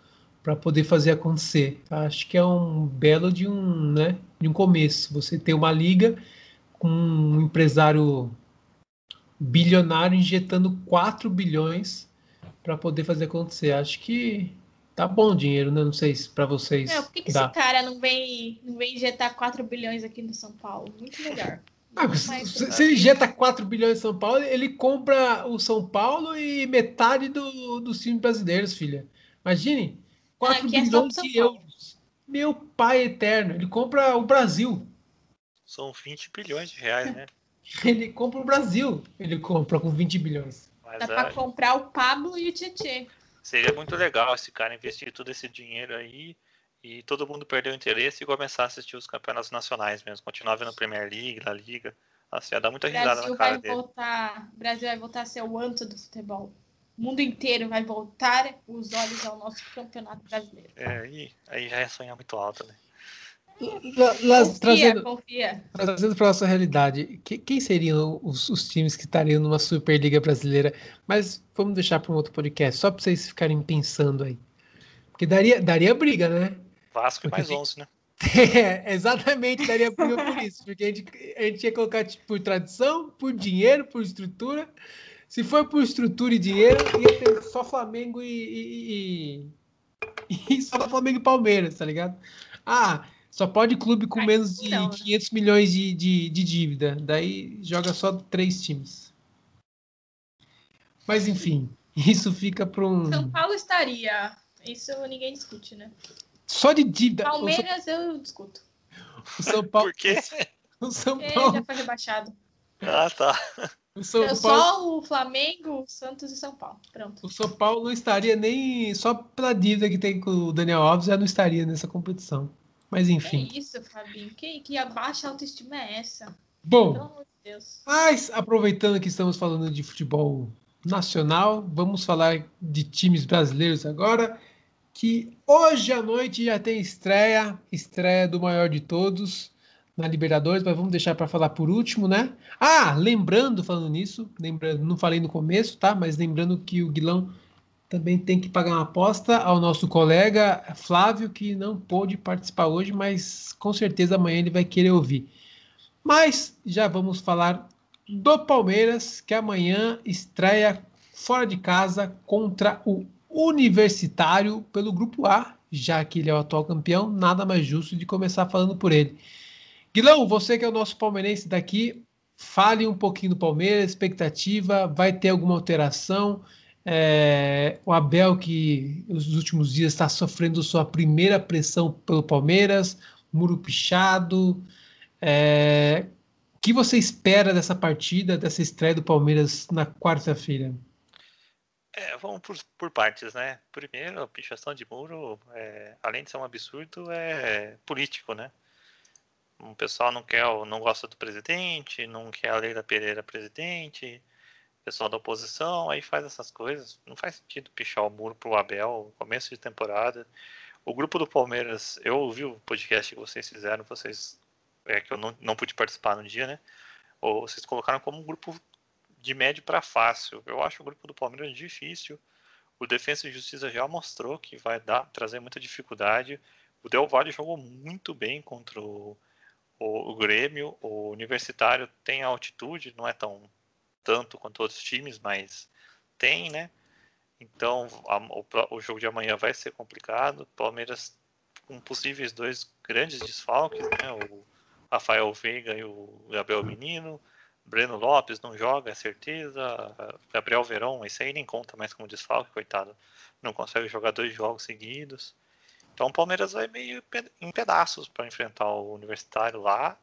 para poder fazer acontecer. Acho que é um belo de um, né, de um começo. Você ter uma liga com um empresário bilionário injetando 4 bilhões para poder fazer acontecer. Acho que tá bom o dinheiro, né? Não sei se para vocês. Por que, que esse cara não vem, não vem injetar 4 bilhões aqui no São Paulo? Muito melhor. Ah, se, se, ele injeta 4 bilhões em São Paulo, ele compra o São Paulo e metade do, dos times brasileiros, filha. Imagine, 4 ah, bilhões é de euros. Meu pai eterno, ele compra o Brasil. São 20 bilhões de reais, né? Ele compra o Brasil, ele compra com 20 bilhões. Mas Dá é... para comprar o Pablo e o Tietê. Seria muito legal esse cara investir todo esse dinheiro aí e todo mundo perder o interesse e começar a assistir os campeonatos nacionais mesmo, continuar vendo Premier League, La Liga. Ia dar muita risada Brasil na cara vai dele. Voltar, o Brasil vai voltar a ser o anto do futebol. O mundo inteiro vai voltar os olhos ao nosso campeonato brasileiro. É, aí, aí já é sonhar muito alto, né? Lá, confia, trazendo, confia. Trazendo para a nossa realidade, que, quem seriam os, os, times que estariam numa Superliga Brasileira? Mas vamos deixar para um outro podcast, só para vocês ficarem pensando aí. Porque daria, daria briga, né? Vasco porque mais 11, né? É, exatamente, daria briga por isso. Porque a gente, a gente ia colocar tipo, por tradição, por dinheiro, por estrutura. Se for por estrutura e dinheiro, ia ter só Flamengo e, e, e, e só Flamengo e Palmeiras, tá ligado? Ah, só pode clube com menos de não, 500 né? milhões de, de, de, dívida. Daí joga só três times. Mas enfim, isso fica para um. São Paulo estaria. Isso ninguém discute, né? Só de dívida. Palmeiras São... eu discuto. O São Paulo. Por quê? O São Paulo. já foi rebaixado. Ah, tá. O São Paulo... Só o Flamengo, Santos e São Paulo. Pronto. O São Paulo não estaria nem. Só pela dívida que tem com o Daniel Alves, já não estaria nessa competição. Mas enfim. Que isso, Fabinho? Que, que abaixa autoestima é essa? Bom, de mas aproveitando que estamos falando de futebol nacional, vamos falar de times brasileiros agora. Que hoje à noite já tem estreia, estreia do maior de todos na Libertadores, mas vamos deixar para falar por último, né? Ah, lembrando, falando nisso, lembrando, não falei no começo, tá? Mas lembrando que o Guilão também tem que pagar uma aposta ao nosso colega Flávio, que não pôde participar hoje, mas com certeza amanhã ele vai querer ouvir. Mas já vamos falar do Palmeiras, que amanhã estreia fora de casa contra o Universitário pelo Grupo A, já que ele é o atual campeão, nada mais justo de começar falando por ele. Guilão, você que é o nosso palmeirense daqui, fale um pouquinho do Palmeiras, expectativa, vai ter alguma alteração? É, o Abel, que nos últimos dias está sofrendo sua primeira pressão pelo Palmeiras, muro pichado. É, o que você espera dessa partida, dessa estreia do Palmeiras na quarta-feira? É, vamos por, por, partes, né? Primeiro, a pichação de muro, é, além de ser um absurdo, é político, né? O pessoal não quer, não gosta do presidente, não quer a Leila Pereira presidente, pessoal da oposição, aí faz essas coisas. Não faz sentido pichar o muro pro Abel, começo de temporada. O grupo do Palmeiras, eu ouvi o podcast que vocês fizeram, vocês é que eu não, não pude participar no dia, né? Ou vocês colocaram como um grupo de médio para fácil. Eu acho o grupo do Palmeiras difícil. O Defensa e Justiça já mostrou que vai dar, trazer muita dificuldade. O Del Valle jogou muito bem contra o, o, o Grêmio. O Universitário tem altitude, não é tão tanto quanto outros times, mas tem, né? Então a, o, o, jogo de amanhã vai ser complicado. Palmeiras com possíveis dois grandes desfalques, né? O Rafael Veiga e o Gabriel Menino. Breno Lopes não joga, é certeza. Gabriel Verão, esse aí nem conta mais como desfalque, coitado. Não consegue jogar dois jogos seguidos. Então o Palmeiras vai meio em pedaços para enfrentar o Universitário lá.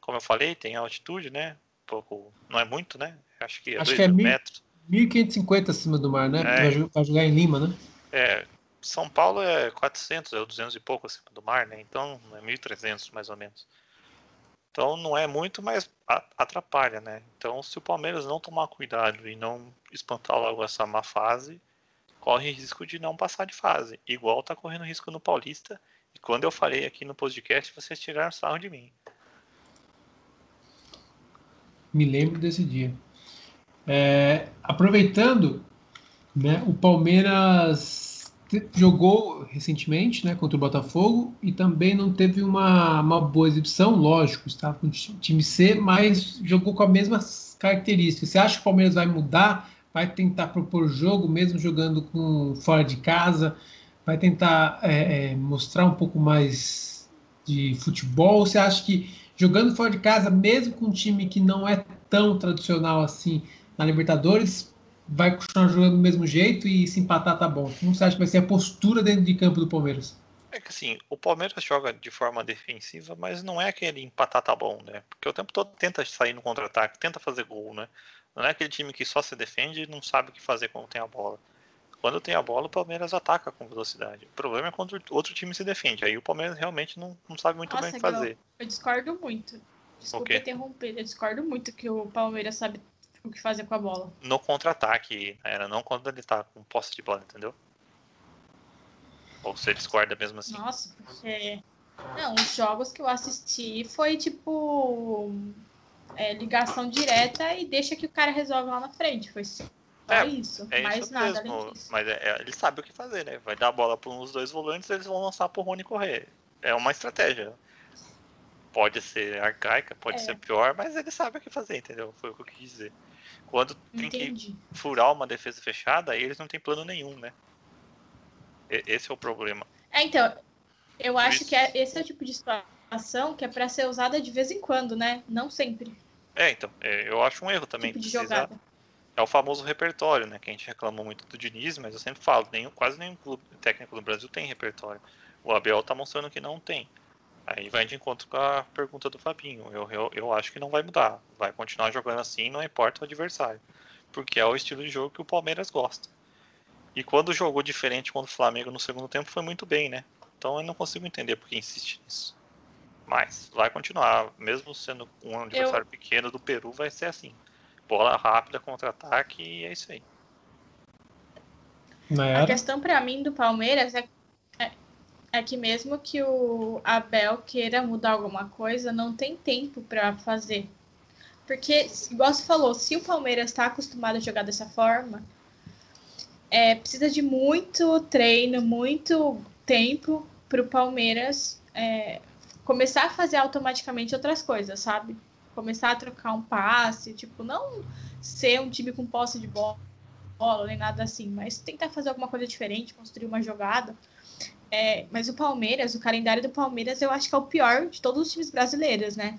Como eu falei, tem altitude, né? Pouco, não é muito, né? Acho que é Acho 2 que é mil metros. 1.550 acima do mar, né? É, para jogar em Lima, né? É, São Paulo é 400, é 200 e pouco acima do mar, né? Então é 1.300 mais ou menos. Então não é muito, mas atrapalha, né? Então se o Palmeiras não tomar cuidado e não espantar logo essa má fase, corre risco de não passar de fase. Igual tá correndo risco no Paulista. E quando eu falei aqui no podcast, vocês tiraram sarro de mim. Me lembro desse dia. É, aproveitando, né, o Palmeiras jogou recentemente né, contra o Botafogo e também não teve uma, uma boa exibição, lógico, está com o time C, mas jogou com as mesmas características. Você acha que o Palmeiras vai mudar? Vai tentar propor jogo, mesmo jogando com fora de casa? Vai tentar é, é, mostrar um pouco mais de futebol? Você acha que jogando fora de casa, mesmo com um time que não é tão tradicional assim na Libertadores, vai continuar jogando do mesmo jeito e se empatar tá bom. Como você acha que vai ser a postura dentro de campo do Palmeiras? É que assim, o Palmeiras joga de forma defensiva, mas não é aquele empatar tá bom, né? Porque o tempo todo tenta sair no contra-ataque, tenta fazer gol, né? Não é aquele time que só se defende e não sabe o que fazer quando tem a bola. Quando tem a bola, o Palmeiras ataca com velocidade. O problema é quando outro time se defende. Aí o Palmeiras realmente não, não sabe muito Nossa, bem o que fazer. Eu discordo muito. Desculpa interromper, eu discordo muito que o Palmeiras sabe o que fazer com a bola. No contra-ataque, era não quando ele tá com posse de bola, entendeu? Ou você discorda mesmo assim? Nossa, porque. Não, os jogos que eu assisti foi tipo. É, ligação direta e deixa que o cara resolve lá na frente. Foi só é, isso. É mais isso nada mesmo. além disso. Mas é, é, ele sabe o que fazer, né? Vai dar a bola para uns dois volantes eles vão lançar pro Rony correr. É uma estratégia. Pode ser arcaica, pode é. ser pior, mas ele sabe o que fazer, entendeu? Foi o que eu quis dizer. Quando tem Entendi. que furar uma defesa fechada, aí eles não têm plano nenhum, né? Esse é o problema. É, então, eu acho que é, esse é o tipo de situação que é para ser usada de vez em quando, né? Não sempre. É, então, é, eu acho um erro também. Tipo precisa... É o famoso repertório, né? Que a gente reclamou muito do Diniz, mas eu sempre falo, nenhum, quase nenhum clube técnico do Brasil tem repertório. O Abel tá mostrando que não tem. Aí vai de encontro com a pergunta do Fabinho. Eu, eu, eu acho que não vai mudar. Vai continuar jogando assim, não importa o adversário. Porque é o estilo de jogo que o Palmeiras gosta. E quando jogou diferente contra o Flamengo no segundo tempo, foi muito bem, né? Então eu não consigo entender por que insiste nisso. Mas vai continuar, mesmo sendo um adversário eu... pequeno do Peru, vai ser assim. Bola rápida, contra-ataque e é isso aí. A questão para mim do Palmeiras é, é, é, que mesmo que o Abel queira mudar alguma coisa, não tem tempo para fazer. Porque, igual você falou, se o Palmeiras está acostumado a jogar dessa forma, é, precisa de muito treino, muito tempo para o Palmeiras é, começar a fazer automaticamente outras coisas, sabe? Começar a trocar um passe, tipo, não ser um time com posse de bola, nem nada assim, mas tentar fazer alguma coisa diferente, construir uma jogada. É, mas o Palmeiras, o calendário do Palmeiras, eu acho que é o pior de todos os times brasileiros, né?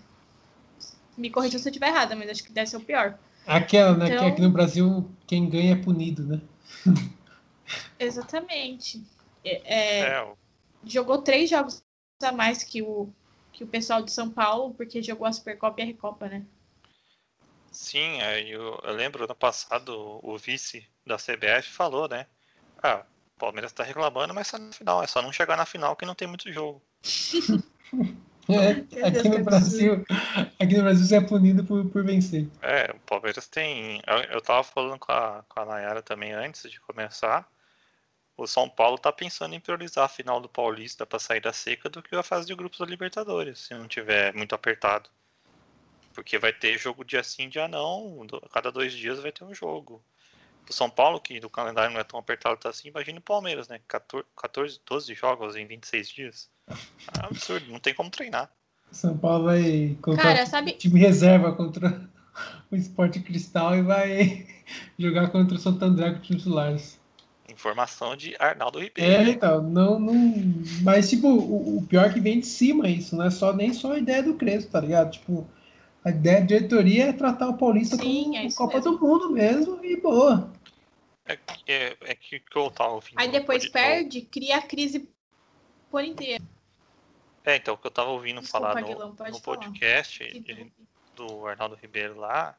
Me corrija se eu estiver errada, mas acho que deve ser o pior. Aquela, né? Então... Que aqui no Brasil, quem ganha é punido, né? Exatamente. É, é, jogou três jogos a mais que o, que o pessoal de São Paulo, porque jogou a Supercopa e a Recopa, né? Sim, eu, eu lembro ano passado o vice da CBF falou, né? Ah, o Palmeiras tá reclamando, mas tá na final. É só não chegar na final que não tem muito jogo. É, aqui no Brasil, aqui no Brasil você é punido por, por vencer. É, o Palmeiras tem. Eu, eu tava falando com a, com a Nayara também antes de começar. O São Paulo tá pensando em priorizar a final do Paulista para sair da seca do que a fase de grupos da Libertadores, se não tiver muito apertado. Porque vai ter jogo dia sim, dia não. Cada dois dias vai ter um jogo. O São Paulo, que do calendário não é tão apertado tá assim, imagina o Palmeiras, né? 14, 14 12 jogos em 26 dias. É absurdo, não tem como treinar. São Paulo vai colocar Cara, sabe... time reserva contra o Esporte Cristal e vai jogar contra o Santo André com titulares. Informação de Arnaldo Ribeiro. É, então, não, não. Mas, tipo, o, o pior é que vem de cima isso, não é só, nem só a ideia do Crespo, tá ligado? Tipo, a ideia da diretoria é tratar o Paulista Sim, como é Copa mesmo. do Mundo mesmo e boa. É, é, é que eu tava ouvindo. Aí depois perde, cria a crise por inteiro. É, então, o que eu tava ouvindo Desculpa, falar no, no podcast falar. do Arnaldo Ribeiro lá,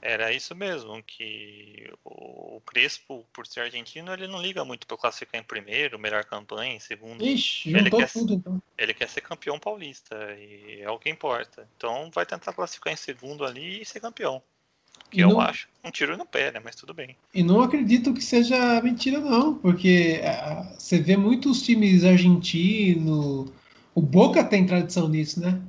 era isso mesmo, que o Crespo, por ser argentino, ele não liga muito para classificar em primeiro, melhor campanha, em segundo. Ixi, ele quer, tudo, então. ele quer ser campeão paulista, e é o que importa. Então vai tentar classificar em segundo ali e ser campeão. Que eu acho um tiro no pé, né? Mas tudo bem. E não acredito que seja mentira, não, porque uh, você vê muitos times argentinos o Boca tem tradição nisso, né?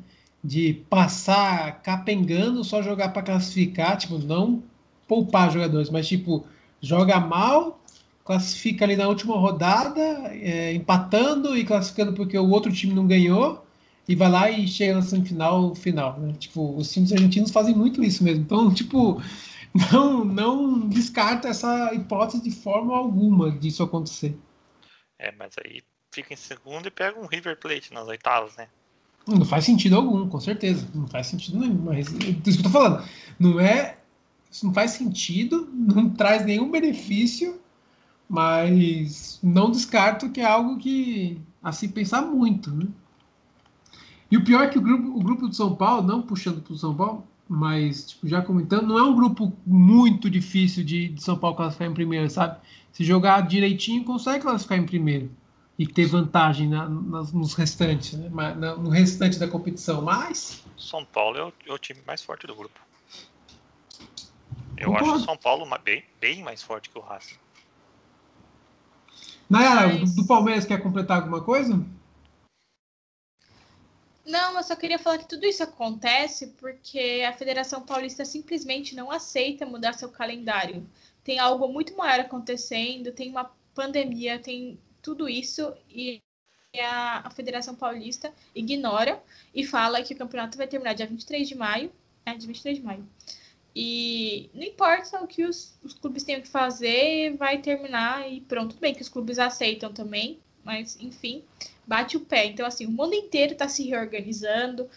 De passar capengando, só jogar para classificar, tipo, não poupar jogadores, mas tipo, joga mal, classifica ali na última rodada, é, empatando e classificando porque o outro time não ganhou, e vai lá e chega na semifinal final, né? Tipo, os times argentinos fazem muito isso mesmo. Então, tipo, não, não descarta essa hipótese de forma alguma disso acontecer. É, mas aí fica em segundo e pega um River Plate nas oitavas, né? Não faz sentido algum, com certeza. Não faz sentido nenhum. Mas é isso que eu tô falando. Não é. Isso não faz sentido, não traz nenhum benefício, mas não descarto que é algo que a se pensar muito, né? E o pior é que o grupo, o grupo do São Paulo, não puxando para o São Paulo, mas tipo, já comentando, não é um grupo muito difícil de, de São Paulo classificar em primeiro, sabe? Se jogar direitinho, consegue classificar em primeiro e ter vantagem na, na, nos restantes, né? Na, no restante da competição. Mas. São Paulo é o, é o time mais forte do grupo. Eu Concordo. acho o São Paulo bem, bem mais forte que o Racing. Nayara, mas... do, do Palmeiras quer completar alguma coisa? Não, eu só queria falar que tudo isso acontece porque a Federação Paulista simplesmente não aceita mudar seu calendário. Tem algo muito maior acontecendo, tem uma pandemia, tem tudo isso e a, Federação Paulista ignora e fala que o campeonato vai terminar dia 23 de maio. É, dia 23 de maio. E não importa o que os, os clubes tenham que fazer, vai terminar e pronto. Tudo bem que os clubes aceitam também, mas enfim, bate o pé. Então, assim, o mundo inteiro está se reorganizando,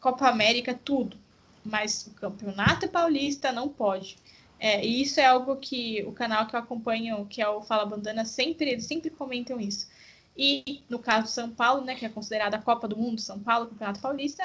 Copa América, tudo. Mas o Campeonato Paulista não pode. É, e isso é algo que o canal que eu acompanho, que é o Fala Bandana, sempre, eles sempre comentam isso. E no caso São Paulo, né, que é considerada a Copa do Mundo, São Paulo, Campeonato Paulista,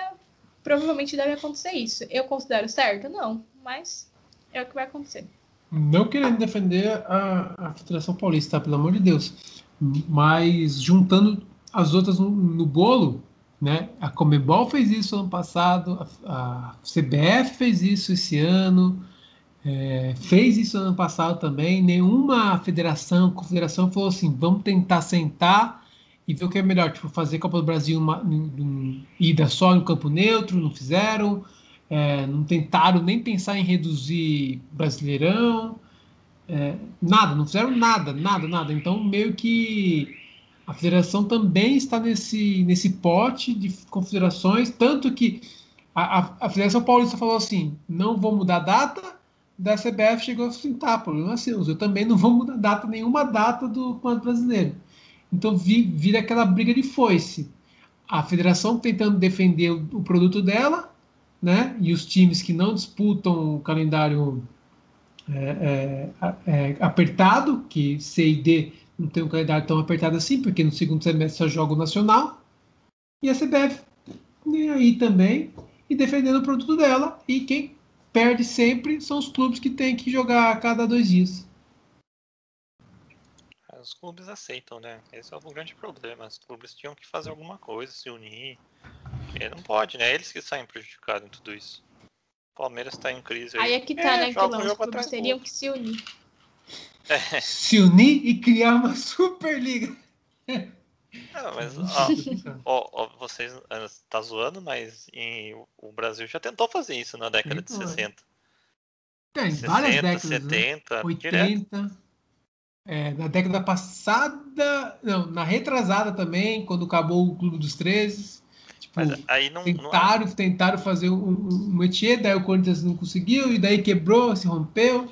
provavelmente deve acontecer isso. Eu considero certo? Não, mas é o que vai acontecer. Não querendo defender a, a Federação Paulista, pelo amor de Deus, mas juntando as outras no, no bolo, né? A Comebol fez isso ano passado, a, a CBF fez isso esse ano, é, fez isso ano passado também. Nenhuma federação, confederação falou assim: vamos tentar sentar e ver o que é melhor. Tipo, fazer Copa do Brasil uma, uma ida só no campo neutro, não fizeram. É, não tentaram nem pensar em reduzir Brasileirão. É, nada, não fizeram nada, nada, nada. Então, meio que a federação também está nesse, nesse pote de confederações, tanto que a, a, a Federação Paulista falou assim: não vou mudar a data da CBF chegou assim, tá, problema é seu, eu também não vou mudar data, nenhuma data do Campeonato Brasileiro. Então vi, vira aquela briga de foice. A federação tentando defender o, o, produto dela, né? E os times que não disputam o calendário é, é, é, apertado, que C e D não tem um calendário tão apertado assim, porque no segundo semestre só joga o nacional. E a CBF nem aí também, e defendendo o produto dela. E quem perde sempre são os clubes que têm que jogar a cada dois dias. Os clubes aceitam, né? Esse é o grande problema. Os clubes tinham que fazer alguma coisa, se unir. E não pode, né? Eles que saem prejudicados em tudo isso. O Palmeiras está em crise aí. Aí é que tá, é, né, Guilherme? Os clubes teriam que se unir. É. Se unir e criar uma Superliga. Não, mas ó, ó, ó, vocês tá zoando, mas em, o Brasil já tentou fazer isso na década de 60. Tem 60, várias décadas. 70, né? 80. É, na década passada, não, na retrasada também, quando acabou o Clube dos 13. Tipo, aí não, tentaram, não... tentaram fazer um, um, um etier, daí o Corinthians não conseguiu, e daí quebrou, se rompeu.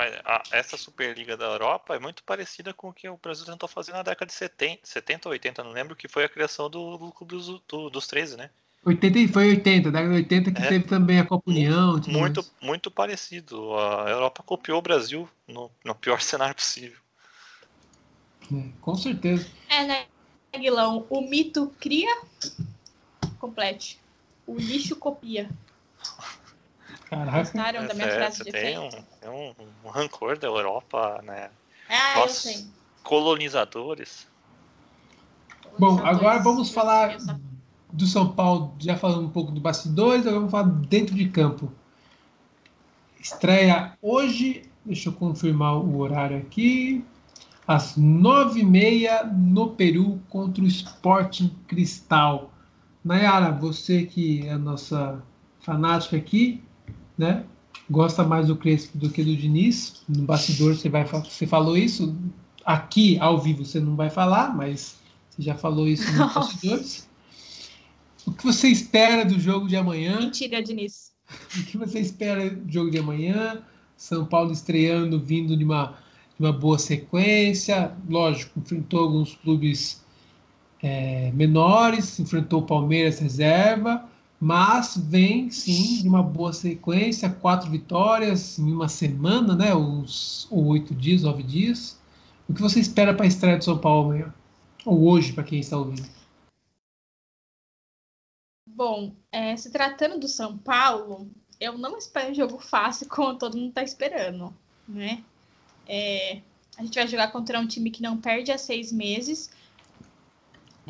Mas a, essa Superliga da Europa é muito parecida com o que o Brasil tentou fazer na década de 70, 70 ou 80, não lembro, que foi a criação do, do Clube dos, do, dos 13, né? 80, foi 80, década de 80 que é, teve também a Copa União. Muito, muito parecido. A Europa copiou o Brasil no, no pior cenário possível. É, com certeza. É, né, Guilão? O mito cria, complete. O lixo copia. Caraca. Gostaram da minha é, frase de tem um, um, um, rancor da Europa, né? Ah, Nós, eu sei. Colonizadores. Bom, agora vamos falar do São Paulo, já falando um pouco do bastidores, agora vamos falar dentro de campo. Estreia hoje, deixa eu confirmar o horário aqui, às nove e meia no Peru contra o Sporting Cristal. Nayara, você que é a nossa fanática aqui, né? Gosta mais do Crespo do que do Diniz. No bastidor você vai você falou isso. Aqui ao vivo você não vai falar, mas você já falou isso nos bastidores. O que você espera do jogo de amanhã? Mentira, Diniz. O que você espera do jogo de amanhã? São Paulo estreando, vindo de uma, de uma boa sequência. Lógico, enfrentou alguns clubes é, menores, enfrentou o Palmeiras reserva, mas vem sim de uma boa sequência, quatro vitórias em uma semana, né? Os ou oito dias, nove dias. O que você espera para a estreia de São Paulo amanhã? Ou hoje, para quem está ouvindo? Bom, é, se tratando do São Paulo, eu não espero um jogo fácil como todo mundo está esperando, né? É, a gente vai jogar contra um time que não perde há seis meses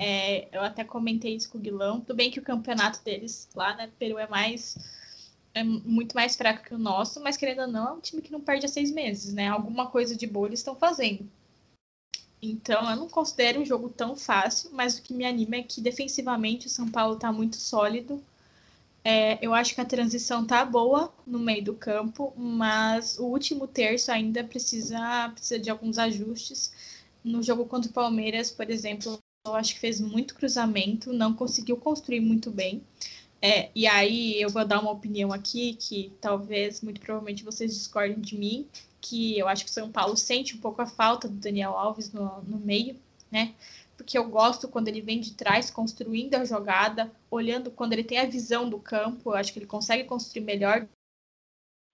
é, eu até comentei isso com o Guilão. Tudo bem que o campeonato deles lá no né, Peru é mais é muito mais fraco que o nosso, mas querendo ou não, é um time que não perde há seis meses, né? Alguma coisa de boa eles estão fazendo. Então, eu não considero um jogo tão fácil, mas o que me anima é que defensivamente o São Paulo está muito sólido. É, eu acho que a transição tá boa no meio do campo, mas o último terço ainda precisa, precisa de alguns ajustes. No jogo contra o Palmeiras, por exemplo, eu acho que fez muito cruzamento, não conseguiu construir muito bem. É, e aí eu vou dar uma opinião aqui que talvez, muito provavelmente, vocês discordem de mim, que eu acho que o São Paulo sente um pouco a falta do Daniel Alves no, no meio, né? Porque eu gosto quando ele vem de trás, construindo a jogada, olhando quando ele tem a visão do campo, eu acho que ele consegue construir melhor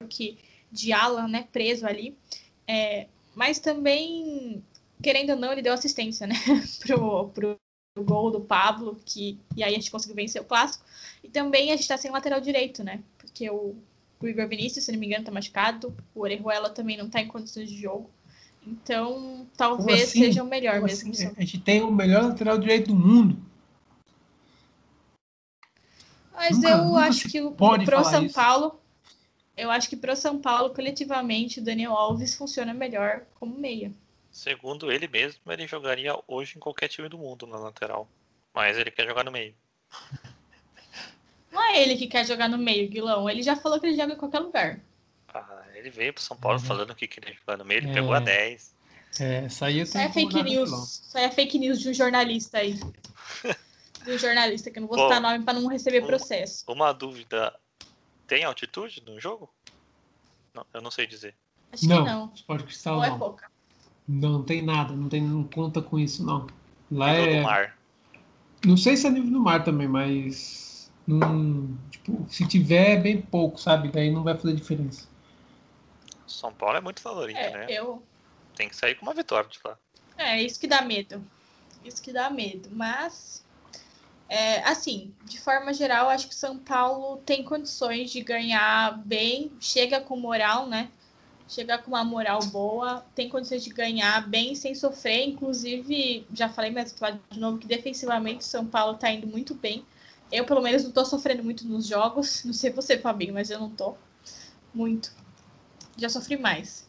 do que de ala, né, preso ali. É, mas também querendo ou não, ele deu assistência, né, pro, pro gol do Pablo, que, e aí a gente conseguiu vencer o clássico. E também a gente tá sem lateral direito, né, porque o, o Igor Vinícius, se não me engano, tá machucado, o Orejuela também não tá em condições de jogo. Então, talvez assim? seja o melhor Como mesmo. Assim? A gente tem o melhor lateral direito do mundo. Mas nunca, eu nunca acho que o pro São isso. Paulo, eu acho que pro São Paulo, coletivamente, o Daniel Alves funciona melhor como meia. Segundo ele mesmo, ele jogaria hoje em qualquer time do mundo na lateral. Mas ele quer jogar no meio. Não é ele que quer jogar no meio, Guilão. Ele já falou que ele joga em qualquer lugar. Ah, ele veio pro São Paulo uhum. falando que queria jogar no meio, ele é. pegou a 10. É, aí Isso é fake news. Isso é fake news de um jornalista aí. de um jornalista, que eu não vou Bom, citar nome para não receber um, processo. Uma dúvida. Tem altitude no jogo? Não, eu não sei dizer. Acho não, que não. Esporte Cristal Ou é pouca. Não tem nada, não tem não conta com isso não. Lá nível é. Do mar. Não sei se é nível do mar também, mas não, tipo, se tiver é bem pouco, sabe? Daí não vai fazer diferença. São Paulo é muito favorito, é, né? Eu... Tem que sair com uma vitória de lá. É, isso que dá medo. Isso que dá medo. Mas, é, assim, de forma geral, acho que São Paulo tem condições de ganhar bem, chega com moral, né? Chegar com uma moral boa, tem condições de ganhar bem sem sofrer. Inclusive, já falei, mas vou falar de novo que defensivamente o São Paulo está indo muito bem. Eu, pelo menos, não estou sofrendo muito nos jogos. Não sei você, Fabinho, mas eu não estou muito. Já sofri mais.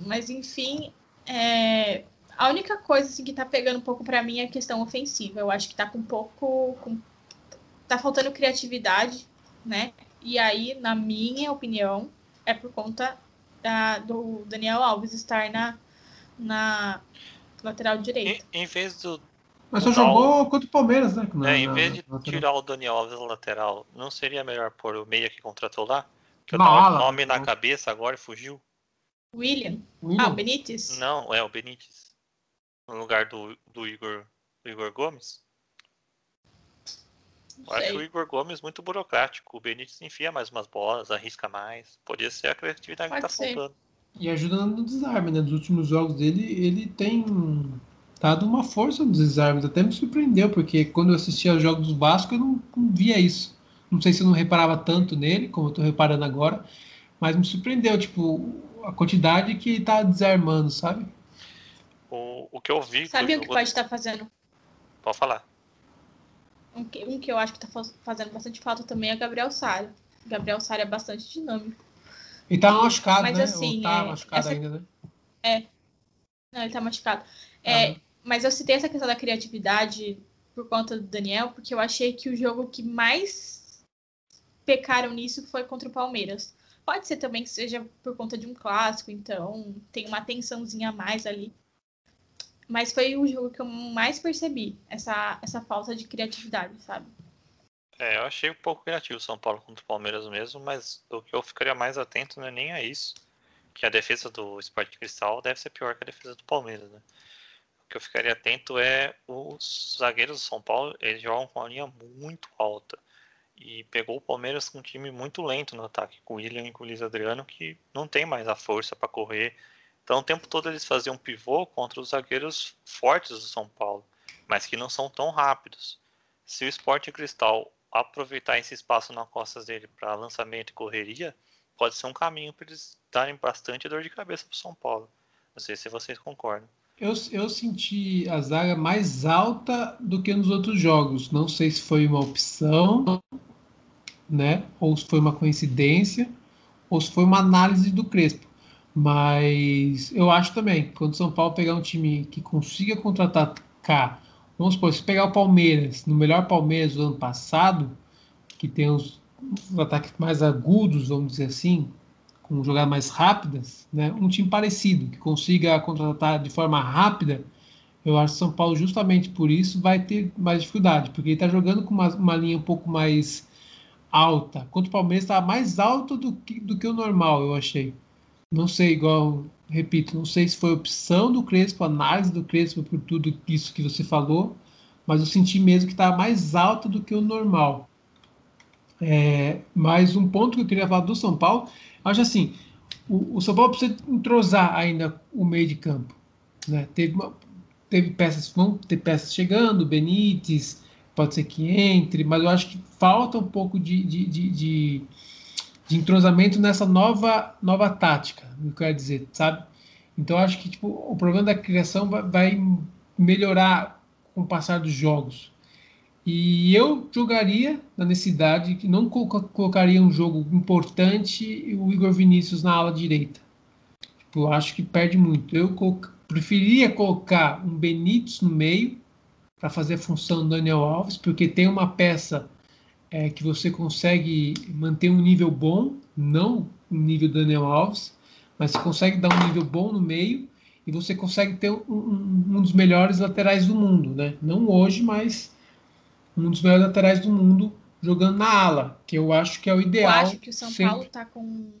Mas, enfim, é... a única coisa assim, que está pegando um pouco para mim é a questão ofensiva. Eu acho que está com um pouco. Com... Tá faltando criatividade, né? E aí, na minha opinião, é por conta da, do Daniel Alves estar na, na lateral direita. Em, em vez do. Mas só jogou contra o Palmeiras, né? Na, é, em vez de tirar o Daniel Alves da lateral, não seria melhor pôr o meia que contratou lá? Que eu tava o nome na cabeça agora e fugiu. William? William? Ah, o Benítez? Não, é o Benítez. No lugar do, do Igor, do Igor Gomes. Eu acho o Igor Gomes muito burocrático. O Benítez enfia mais umas bolas, arrisca mais. Podia ser a criatividade Pode que tá ser. faltando. E ajudando no desarme, né? Nos últimos jogos dele, ele tem dado uma força nos desarmes. Até me surpreendeu, porque quando eu assistia aos jogos do Vasco, eu não, não via isso. Não sei se eu não reparava tanto nele, como eu tô reparando agora, mas me surpreendeu, tipo, a quantidade que tá desarmando, sabe? O, o que eu vi. Sabe o que pode estar tá fazendo? Pode falar. Um que, um que eu acho que tá fazendo bastante falta também é Gabriel Sara. Gabriel Sara é bastante dinâmico. E tá machucado, mas, né? Assim, Ou tá é, machucado essa... ainda, né? É. Não, ele tá machucado. É, Mas eu citei essa questão da criatividade por conta do Daniel, porque eu achei que o jogo que mais pecaram nisso foi contra o Palmeiras. Pode ser também que seja por conta de um clássico, então tem uma tensãozinha a mais ali. Mas foi o jogo que eu mais percebi, essa, essa falta de criatividade, sabe? É, eu achei um pouco criativo o São Paulo contra o Palmeiras mesmo, mas o que eu ficaria mais atento não é nem a isso, que a defesa do Sport Cristal deve ser pior que a defesa do Palmeiras, né? que eu ficaria atento é os zagueiros do São Paulo, eles jogam com uma linha muito alta. E pegou o Palmeiras com um time muito lento no ataque, com o William e com o Luiz Adriano, que não tem mais a força para correr. Então o tempo todo eles faziam pivô contra os zagueiros fortes do São Paulo, mas que não são tão rápidos. Se o Sport Cristal aproveitar esse espaço nas costas dele para lançamento e correria, pode ser um caminho para eles darem bastante dor de cabeça para o São Paulo. Não sei se vocês concordam. Eu, eu senti a zaga mais alta do que nos outros jogos. Não sei se foi uma opção, né? Ou se foi uma coincidência, ou se foi uma análise do Crespo. Mas eu acho também quando o São Paulo pegar um time que consiga contratar cá, vamos supor, se pegar o Palmeiras, no melhor Palmeiras do ano passado, que tem os ataques mais agudos, vamos dizer assim, com jogadas mais rápidas, né? um time parecido, que consiga contratar de forma rápida, eu acho que São Paulo, justamente por isso, vai ter mais dificuldade, porque ele está jogando com uma, uma, linha um pouco mais alta. Enquanto o Palmeiras está mais alto do que, do que o normal, eu achei. Não sei, igual, repito, não sei se foi opção do Crespo, análise do Crespo por tudo isso que você falou, mas eu senti mesmo que está mais alta do que o normal. É, mas um ponto que eu queria falar do São Paulo Acho assim, o, o São Paulo precisa entrosar ainda o meio de campo. Né? Teve, uma, teve peças, vão ter peças chegando, Benítez, pode ser que entre, mas eu acho que falta um pouco de, de, de, de, de entrosamento nessa nova, nova tática, eu quero dizer, sabe? Então acho que tipo, o problema da criação vai, melhorar com o passar dos jogos. E eu jogaria na necessidade que não colocaria um jogo importante o Igor Vinícius na ala direita. Tipo, acho que perde muito. Eu preferia colocar um Benítez no meio para fazer a função do Daniel Alves, porque tem uma peça é, que você consegue manter um nível bom, não o nível Daniel Alves, mas você consegue dar um nível bom no meio e você consegue ter um, um, um dos melhores laterais do mundo, né? Não hoje, mas um dos melhores laterais do mundo jogando na ala, que eu acho que é o ideal. Eu acho que o São sempre, Paulo tá com.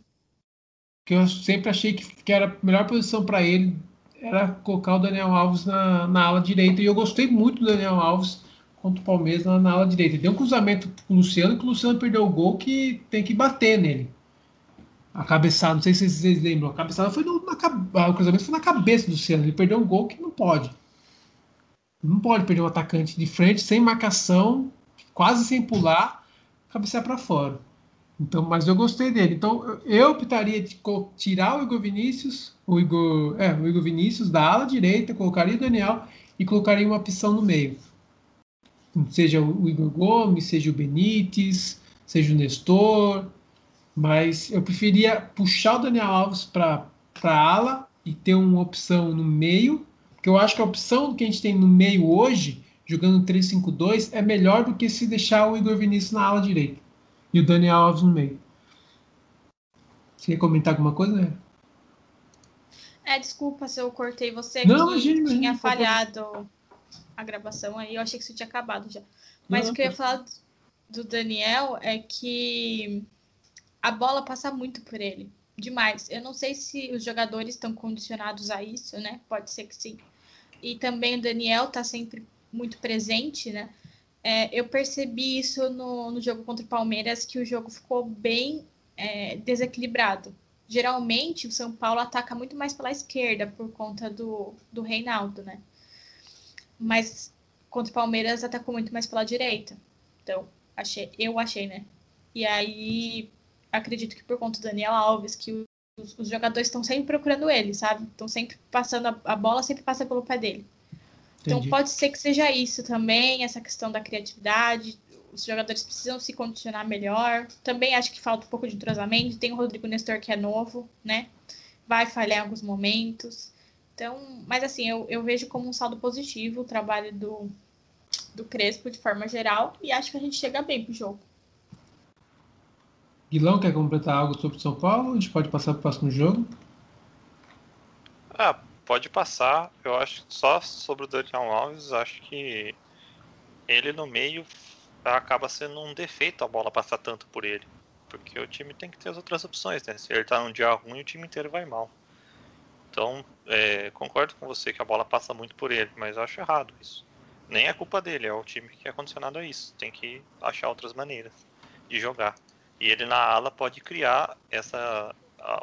Que eu sempre achei que, que era a melhor posição para ele era colocar o Daniel Alves na, na ala direita. E eu gostei muito do Daniel Alves contra o Palmeiras na, na ala direita. Deu um cruzamento com o Luciano, que o Luciano perdeu o gol que tem que bater nele. A cabeçada, não sei se vocês lembram, a cabeçada foi no, na, o cruzamento foi na cabeça do Luciano. Ele perdeu um gol que não pode. Não pode perder o atacante de frente, sem marcação, quase sem pular, cabecear para fora. Então, mas eu gostei dele. Então, eu optaria de tirar o Igor Vinícius, o Igor, é, o Igor Vinícius da ala direita, colocaria o Daniel e colocaria uma opção no meio. Seja o Igor Gomes, seja o Benítez, seja o Nestor, mas eu preferia puxar o Daniel Alves para a ala e ter uma opção no meio porque eu acho que a opção que a gente tem no meio hoje, jogando 3-5-2, é melhor do que se deixar o Igor Vinícius na ala direita e o Daniel Alves no meio. Você quer comentar alguma coisa, né? É, desculpa se eu cortei você Não, que imagina, tinha imagina, falhado a gravação aí. Eu achei que isso tinha acabado já. Mas Não, o que eu ia falar do Daniel é que a bola passa muito por ele. Demais. Eu não sei se os jogadores estão condicionados a isso, né? Pode ser que sim e também o Daniel está sempre muito presente, né? É, eu percebi isso no, no jogo contra o Palmeiras, que o jogo ficou bem é, desequilibrado. Geralmente, o São Paulo ataca muito mais pela esquerda por conta do, do Reinaldo, né? Mas contra o Palmeiras atacou muito mais pela direita. Então, achei, eu achei, né? E aí, acredito que por conta do Daniel Alves, que os, os jogadores estão sempre procurando ele, sabe? Estão sempre passando a, a, bola, sempre passa pelo pé dele. Então, Entendi. Então pode ser que seja isso também, essa questão da criatividade. Os jogadores precisam se condicionar melhor. Também acho que falta um pouco de entrosamento. Tem o Rodrigo Nestor que é novo, né? Vai falhar em alguns momentos. Então, mas assim, eu, eu vejo como um saldo positivo o trabalho do, do Crespo de forma geral e acho que a gente chega bem pro jogo. Guilão, quer completar algo sobre São Paulo? A gente pode passar para o próximo jogo? Ah, pode passar. Eu acho que só sobre o Daniel Alves, acho que ele no meio acaba sendo um defeito a bola passar tanto por ele. Porque o time tem que ter as outras opções, né? Se ele tá num dia ruim, o time inteiro vai mal. Então, é, concordo com você que a bola passa muito por ele, mas eu acho errado isso. Nem é culpa dele, é o time que é condicionado a isso. Tem que achar outras maneiras de jogar. E ele na ala pode criar essa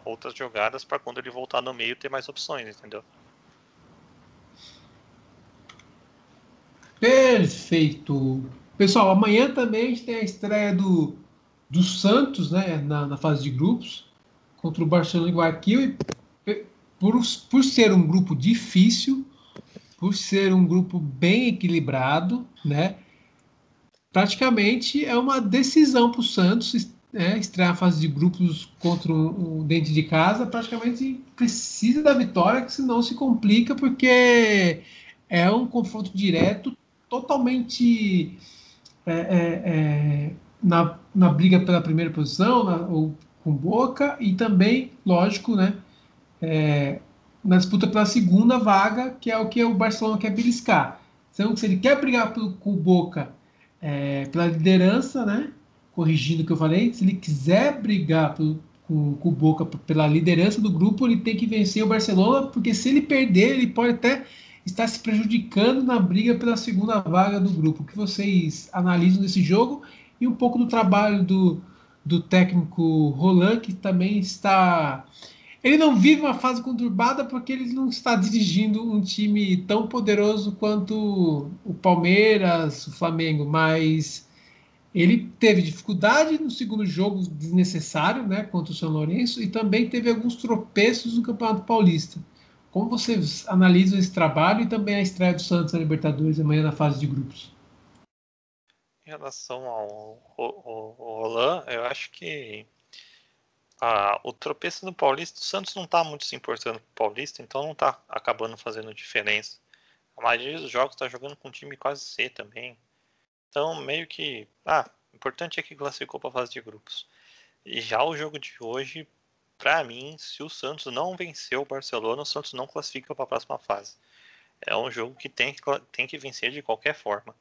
outras jogadas para quando ele voltar no meio ter mais opções, entendeu? Perfeito. Pessoal, amanhã também a gente tem a estreia do, do Santos, né, na, na fase de grupos, contra o Barcelona Guayaquil. E por, por ser um grupo difícil, por ser um grupo bem equilibrado, né, praticamente é uma decisão para o Santos né, estrear a fase de grupos contra o, o dente de casa, praticamente precisa da vitória, que senão se complica, porque é um confronto direto, totalmente é, é, é, na, na briga pela primeira posição, na, ou com Boca, e também, lógico, né, é, na disputa pela segunda vaga, que é o que o Barcelona quer beliscar. Então, se ele quer brigar pelo, com o Boca é, pela liderança, né, corrigindo o que eu falei, se ele quiser brigar pelo, com, com o Boca pela liderança do grupo, ele tem que vencer o Barcelona, porque se ele perder, ele pode até estar se prejudicando na briga pela segunda vaga do grupo. O que vocês analisam desse jogo e um pouco do trabalho do, do técnico Roland, que também está. Ele não vive uma fase conturbada porque ele não está dirigindo um time tão poderoso quanto o Palmeiras, o Flamengo, mas ele teve dificuldade no segundo jogo desnecessário, né, contra o São Lourenço, e também teve alguns tropeços no Campeonato Paulista. Como vocês analisam esse trabalho e também a estreia do Santos na Libertadores amanhã na fase de grupos? Em relação ao, Roland, eu acho que ah, o tropeço no Paulista, o Santos não está muito se importando com o Paulista, então não está acabando fazendo diferença. A maioria dos jogos está jogando com um time quase C também. Então, meio que. Ah, o importante é que classificou para a fase de grupos. E já o jogo de hoje, para mim, se o Santos não vencer o Barcelona, o Santos não classifica para a próxima fase. É um jogo que tem, que tem que vencer de qualquer forma.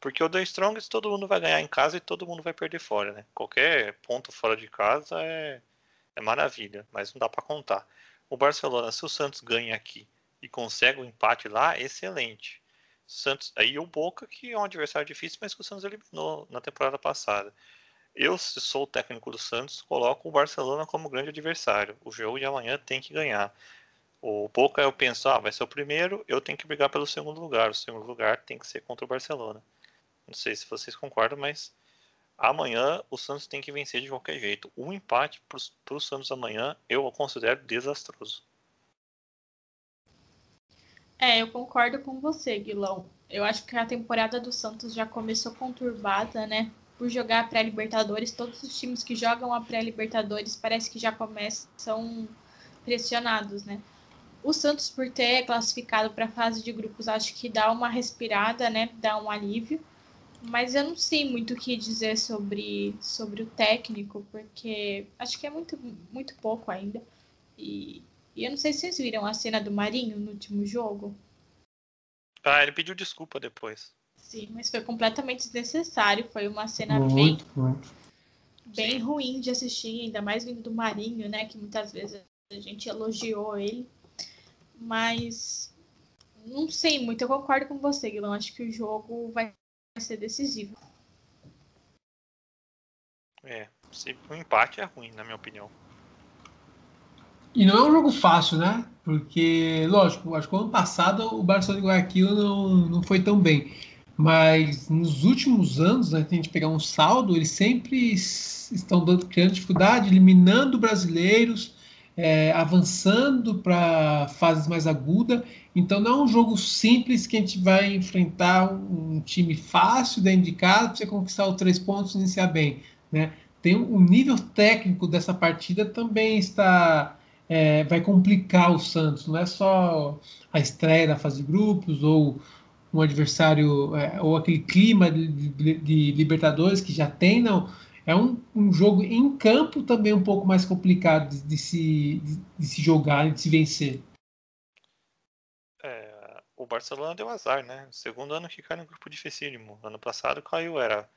Porque o The Strongest todo mundo vai ganhar em casa e todo mundo vai perder fora, né? Qualquer ponto fora de casa é, é maravilha, mas não dá para contar. O Barcelona, se o Santos ganha aqui e consegue o um empate lá, excelente. Santos, aí o Boca, que é um adversário difícil, mas que o Santos eliminou na temporada passada. Eu, se sou o técnico do Santos, coloco o Barcelona como grande adversário. O jogo de amanhã tem que ganhar. O Boca, eu penso, ah, vai ser o primeiro, eu tenho que brigar pelo segundo lugar. O segundo lugar tem que ser contra o Barcelona. Não sei se vocês concordam, mas amanhã o Santos tem que vencer de qualquer jeito. Um empate para o Santos amanhã eu considero desastroso. É, eu concordo com você, Guilão. Eu acho que a temporada do Santos já começou conturbada, né? Por jogar a pré-Libertadores, todos os times que jogam a pré-Libertadores parece que já começam pressionados, né? O Santos, por ter classificado para a fase de grupos, acho que dá uma respirada, né? Dá um alívio. Mas eu não sei muito o que dizer sobre, sobre o técnico, porque acho que é muito, muito pouco ainda. E e eu não sei se vocês viram a cena do Marinho no último jogo. Ah, ele pediu desculpa depois. Sim, mas foi completamente desnecessário. Foi uma cena muito, bem, muito. bem ruim de assistir, ainda mais vindo do Marinho, né? Que muitas vezes a gente elogiou ele. Mas não sei muito. Eu concordo com você, Guilherme. Acho que o jogo vai ser decisivo. É, se o empate é ruim, na minha opinião. E não é um jogo fácil, né? Porque, lógico, acho que o ano passado o Barcelona de Guayaquil não, não foi tão bem. Mas nos últimos anos, né, se a gente pegar um saldo, eles sempre estão dando, criando dificuldade, eliminando brasileiros, é, avançando para fases mais agudas. Então não é um jogo simples que a gente vai enfrentar um time fácil dentro de casa para você conquistar os três pontos e iniciar bem. Né? Tem o um nível técnico dessa partida também está é, vai complicar o Santos. Não é só a estreia da fase de grupos ou um adversário é, ou aquele clima de, de, de, Libertadores que já tem, não. É um, um, jogo em campo também um pouco mais complicado de, de se, de, se jogar e de se vencer. O Barcelona deu azar, né? Segundo ano que cai no grupo dificílimo. Ano passado caiu, era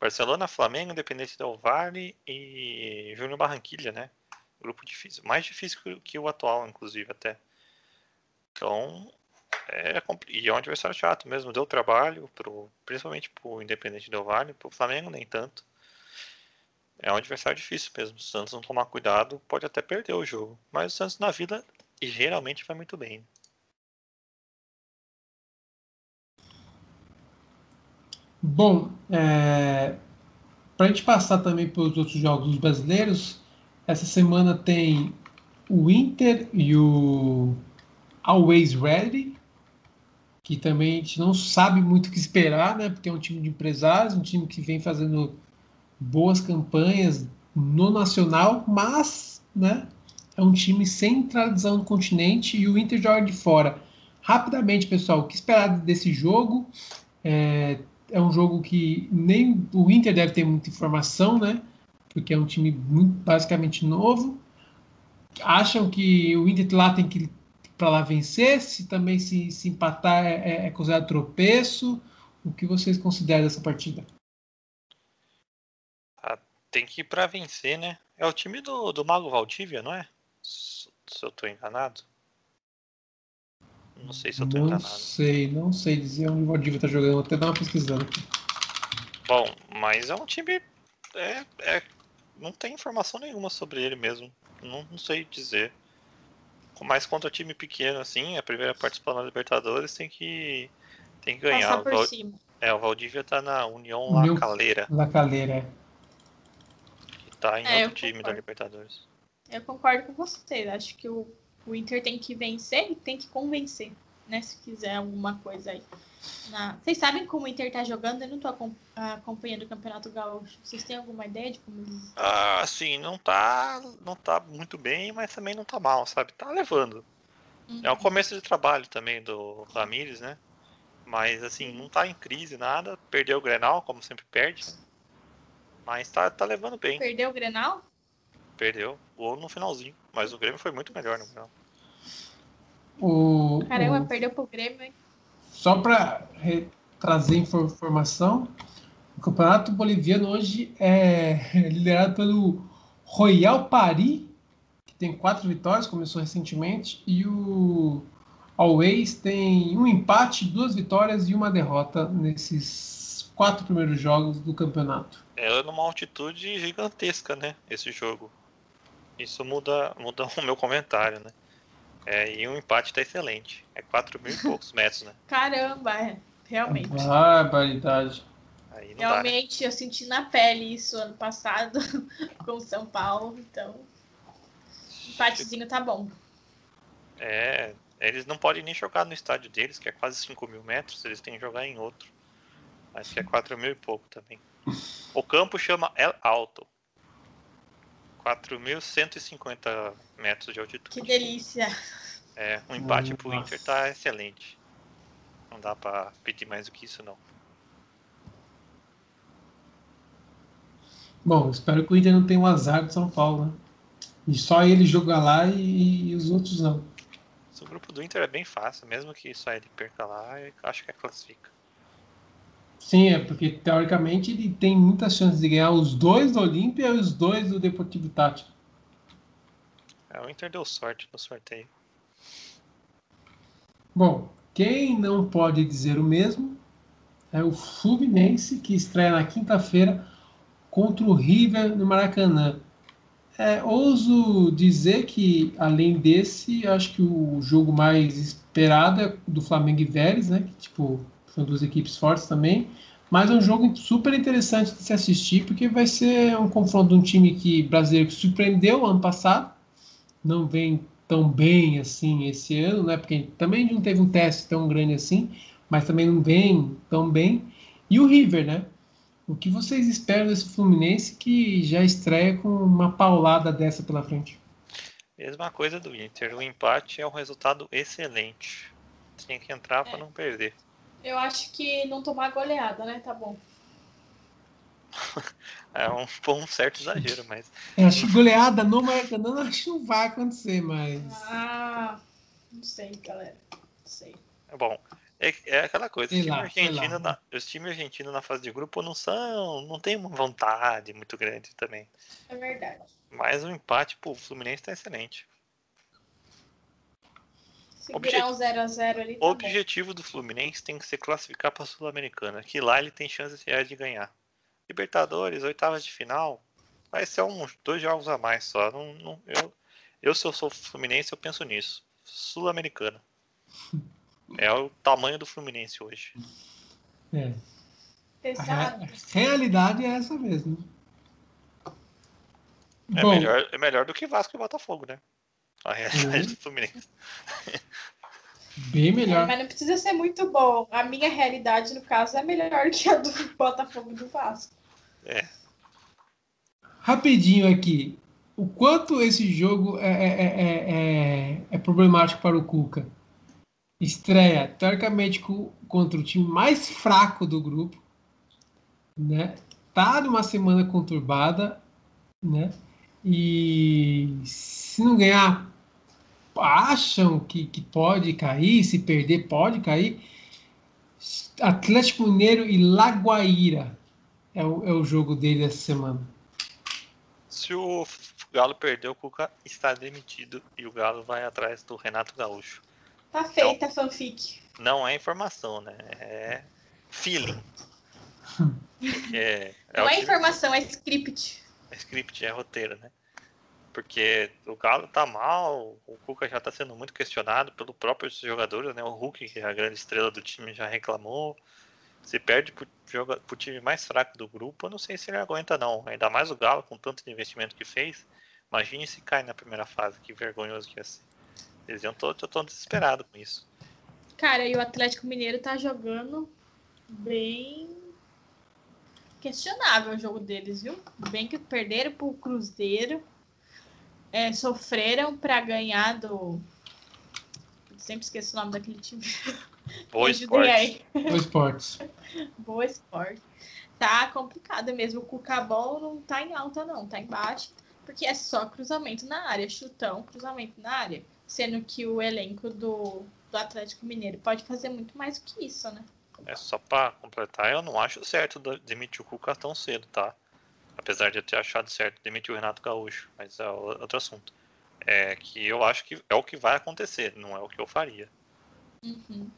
Barcelona, Flamengo, Independente Del Valle e Júnior Barranquilha, né? Grupo difícil. Mais difícil que, o atual, inclusive, até. Então, é, e é um adversário chato mesmo. Deu trabalho, pro, principalmente pro Independente Del Vale, pro Flamengo nem tanto. É um adversário difícil mesmo. Se o Santos não tomar cuidado, pode até perder o jogo. Mas o Santos na vida geralmente vai muito bem. Bom, é, para a gente passar também pelos outros jogos brasileiros, essa semana tem o Inter e o Always Ready, que também a gente não sabe muito o que esperar, né? Porque é um time de empresários, um time que vem fazendo boas campanhas no nacional, mas, né? É um time sem tradição no continente e o Inter joga de fora. Rapidamente, pessoal, o que esperar desse jogo? É, é um jogo que nem o Inter deve ter muita informação, né? Porque é um time muito, basicamente novo. Acham que o Inter lá tem que ir para lá vencer? Se também se, se empatar é, é, é considerado tropeço? O que vocês consideram dessa partida? Ah, tem que ir para vencer, né? É o time do, do Mago Valdívia, não é? Se eu estou enganado. Não sei se eu tô não enganado. Não sei, não sei dizer onde o Valdívia tá jogando, vou até dar uma pesquisada aqui. Bom, mas é um time. É, é, não tem informação nenhuma sobre ele mesmo. Não, não sei dizer. Mas contra time pequeno, assim, a primeira participação na Libertadores tem que, tem que ganhar. Passar por Val... cima. É, o Valdívia tá na União, La Calera. La Calera, é. Que tá em é, outro time da Libertadores. Eu concordo com você. Acho que o o Inter tem que vencer e tem que convencer, né? Se quiser alguma coisa aí. Na... Vocês sabem como o Inter tá jogando? Eu não tô acompanhando o Campeonato Gaúcho. Vocês têm alguma ideia de como eles. Ah, sim, não tá, não tá muito bem, mas também não tá mal, sabe? Tá levando. Uhum. É o começo de trabalho também do Ramires, né? Mas assim, não tá em crise nada. Perdeu o Grenal, como sempre perde. Mas tá, tá levando bem. Perdeu o Grenal? Perdeu. Gol no finalzinho. Mas o Grêmio foi muito melhor no final. O, Caramba, o... perdeu pro Grêmio, hein? Só para trazer informação, o Campeonato Boliviano hoje é liderado pelo Royal Paris, que tem quatro vitórias, começou recentemente, e o Always tem um empate, duas vitórias e uma derrota nesses quatro primeiros jogos do campeonato. É numa altitude gigantesca, né? Esse jogo. Isso muda, muda o meu comentário, né? É, e o empate tá excelente. É 4 mil e poucos metros, né? Caramba, é. realmente. Barbaridade. Realmente, dá. eu senti na pele isso ano passado com o São Paulo, então. Empatezinho tá bom. É, eles não podem nem jogar no estádio deles, que é quase 5 mil metros, eles têm que jogar em outro. Acho que é 4 mil e pouco também. O campo chama El Alto. 4.150 metros de altitude. Que delícia! É, um empate pro Inter tá excelente. Não dá pra pedir mais do que isso, não. Bom, espero que o Inter não tenha o um azar de São Paulo, né? E só ele jogar lá e, e, os outros não. O grupo do Inter é bem fácil, mesmo que só ele perca lá, eu acho que é classifica. Sim, é porque teoricamente ele tem muitas chances de ganhar os dois do Olímpia e os dois do Deportivo Tati. É, o Inter deu sorte no sorteio. Bom, quem não pode dizer o mesmo é o Fluminense, que estreia na quinta-feira contra o River no Maracanã. É, ouso dizer que, além desse, acho que o jogo mais esperado é do Flamengo e Vélez, né? Que, tipo, são duas equipes fortes também. Mas é um jogo super interessante de se assistir, porque vai ser um confronto de um time que brasileiro que surpreendeu ano passado, não vem tão bem assim esse ano, né? Porque também não teve um teste tão grande assim, mas também não vem tão bem. E o River, né? O que vocês esperam desse Fluminense que já estreia com uma paulada dessa pela frente? Mesma coisa do Inter. O empate é um resultado excelente. Tem que entrar é. para não perder. Eu acho que não tomar goleada, né? Tá bom. é um, um certo exagero, mas. Eu acho que goleada no Maracanã acho que não vai acontecer, mas. Ah, não sei, galera. Não sei. É bom. É, é aquela coisa, os times argentinos na, os times argentinos na fase de grupo não são. não tem uma vontade muito grande também. É verdade. Mas o empate pro Fluminense tá excelente. Segurar um 0x0 ali. Tá o objetivo do Fluminense tem que ser classificar para a Sul-Americana, que lá ele tem chances reais de ganhar. Libertadores, oitavas de final, vai ser uns dois jogos a mais só. Não, não, eu, eu, se eu sou Fluminense, eu penso nisso. Sul-Americana. É o tamanho do Fluminense hoje. É. A realidade é essa mesmo. É, Bom, melhor, é melhor do que Vasco e Botafogo, né? A realidade uhum. do Fluminense. Bem melhor. É, mas não precisa ser muito bom. A minha realidade, no caso, é melhor que a do Botafogo e do Vasco. É. Rapidinho aqui. O quanto esse jogo é, é, é, é, é problemático para o Cuca? Estreia, teoricamente, contra o time mais fraco do grupo. Né? Tá numa semana conturbada. Né? E se não ganhar, acham que, que pode cair, se perder, pode cair. Atlético Mineiro e Lagoaíra é o, é o jogo dele essa semana. Se o Galo perder, o Cuca está demitido e o Galo vai atrás do Renato Gaúcho. Tá feita então, a fanfic. Não é informação, né? É feeling. é, é não é informação, é script. É script, é roteiro, né? Porque o Galo tá mal, o Cuca já tá sendo muito questionado pelo próprio jogadores, né? O Hulk, que é a grande estrela do time, já reclamou. Se perde pro, pro time mais fraco do grupo, eu não sei se ele aguenta não. Ainda mais o Galo, com tanto investimento que fez. Imagine se cai na primeira fase, que vergonhoso que ia ser. Eles iam desesperado com isso. Cara, e o Atlético Mineiro tá jogando bem questionável o jogo deles, viu? Bem que perderam pro Cruzeiro é, sofreram para ganhar do. Sempre esqueço o nome daquele time. Boa Esporte. Boa Esporte. Boa Esporte. Tá complicado mesmo. O Cucabol não tá em alta, não, tá embaixo, porque é só cruzamento na área, chutão, cruzamento na área. Sendo que o elenco do, do Atlético Mineiro pode fazer muito mais do que isso, né? É só para completar, eu não acho certo demitir o Cuca tão cedo, tá? Apesar de eu ter achado certo demitir o Renato Gaúcho, mas é outro assunto. É que eu acho que é o que vai acontecer, não é o que eu faria. Uhum.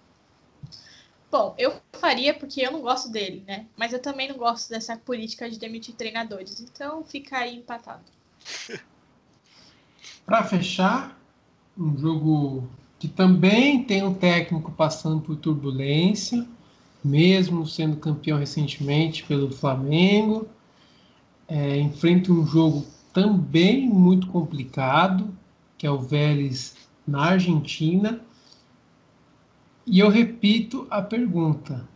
Bom, eu faria porque eu não gosto dele, né? Mas eu também não gosto dessa política de demitir treinadores, então fica aí empatado. Para fechar, um jogo que também tem um técnico passando por turbulência, mesmo sendo campeão recentemente pelo Flamengo é, enfrenta um jogo também muito complicado, que é o Vélez na Argentina. E eu repito a pergunta: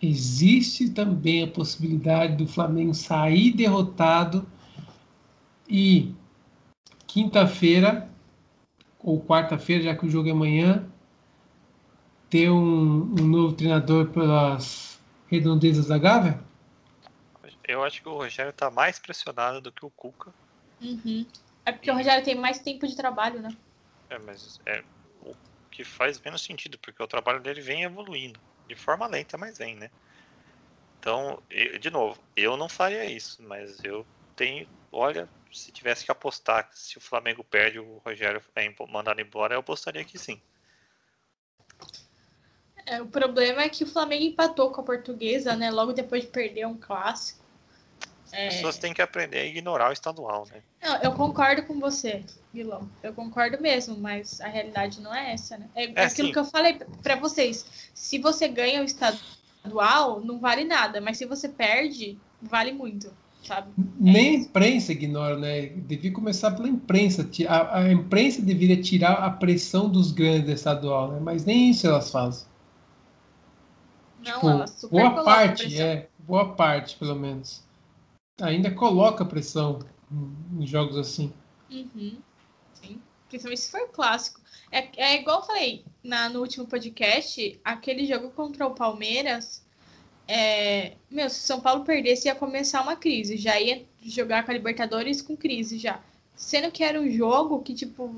existe também a possibilidade do Flamengo sair derrotado e quinta-feira ou quarta-feira, já que o jogo é amanhã, ter um, um novo treinador pelas redondezas da Gávea? Eu acho que o Rogério tá mais pressionado do que o Cuca. Uhum. É porque o Rogério tem mais tempo de trabalho, né? É, mas é o que faz menos sentido, porque o trabalho dele vem evoluindo. De forma lenta, mas vem, né? Então, eu, de novo, eu não faria isso, mas eu tenho. Olha, se tivesse que apostar se o Flamengo perde o Rogério é mandado embora, eu apostaria que sim. É, o problema é que o Flamengo empatou com a portuguesa, né? Logo depois de perder um clássico. É... As pessoas têm que aprender a ignorar o estadual, né? Não, eu concordo com você, Guilherme. Eu concordo mesmo, mas a realidade não é essa, né? É, é aquilo sim. que eu falei para vocês. Se você ganha o estadual, não vale nada, mas se você perde, vale muito. Sabe? Nem a imprensa ignora, né? Devia começar pela imprensa. A, a imprensa deveria tirar a pressão dos grandes estadual, né? Mas nem isso elas fazem. Não, tipo, elas super boa parte, é, boa parte, pelo menos ainda coloca pressão em jogos assim. Uhum. Sim. Principalmente se for clássico. É, é igual eu falei na, no último podcast, aquele jogo contra o Palmeiras. É, meu, se São Paulo perdesse, ia começar uma crise. Já ia jogar com a Libertadores com crise já. Sendo que era um jogo que, tipo,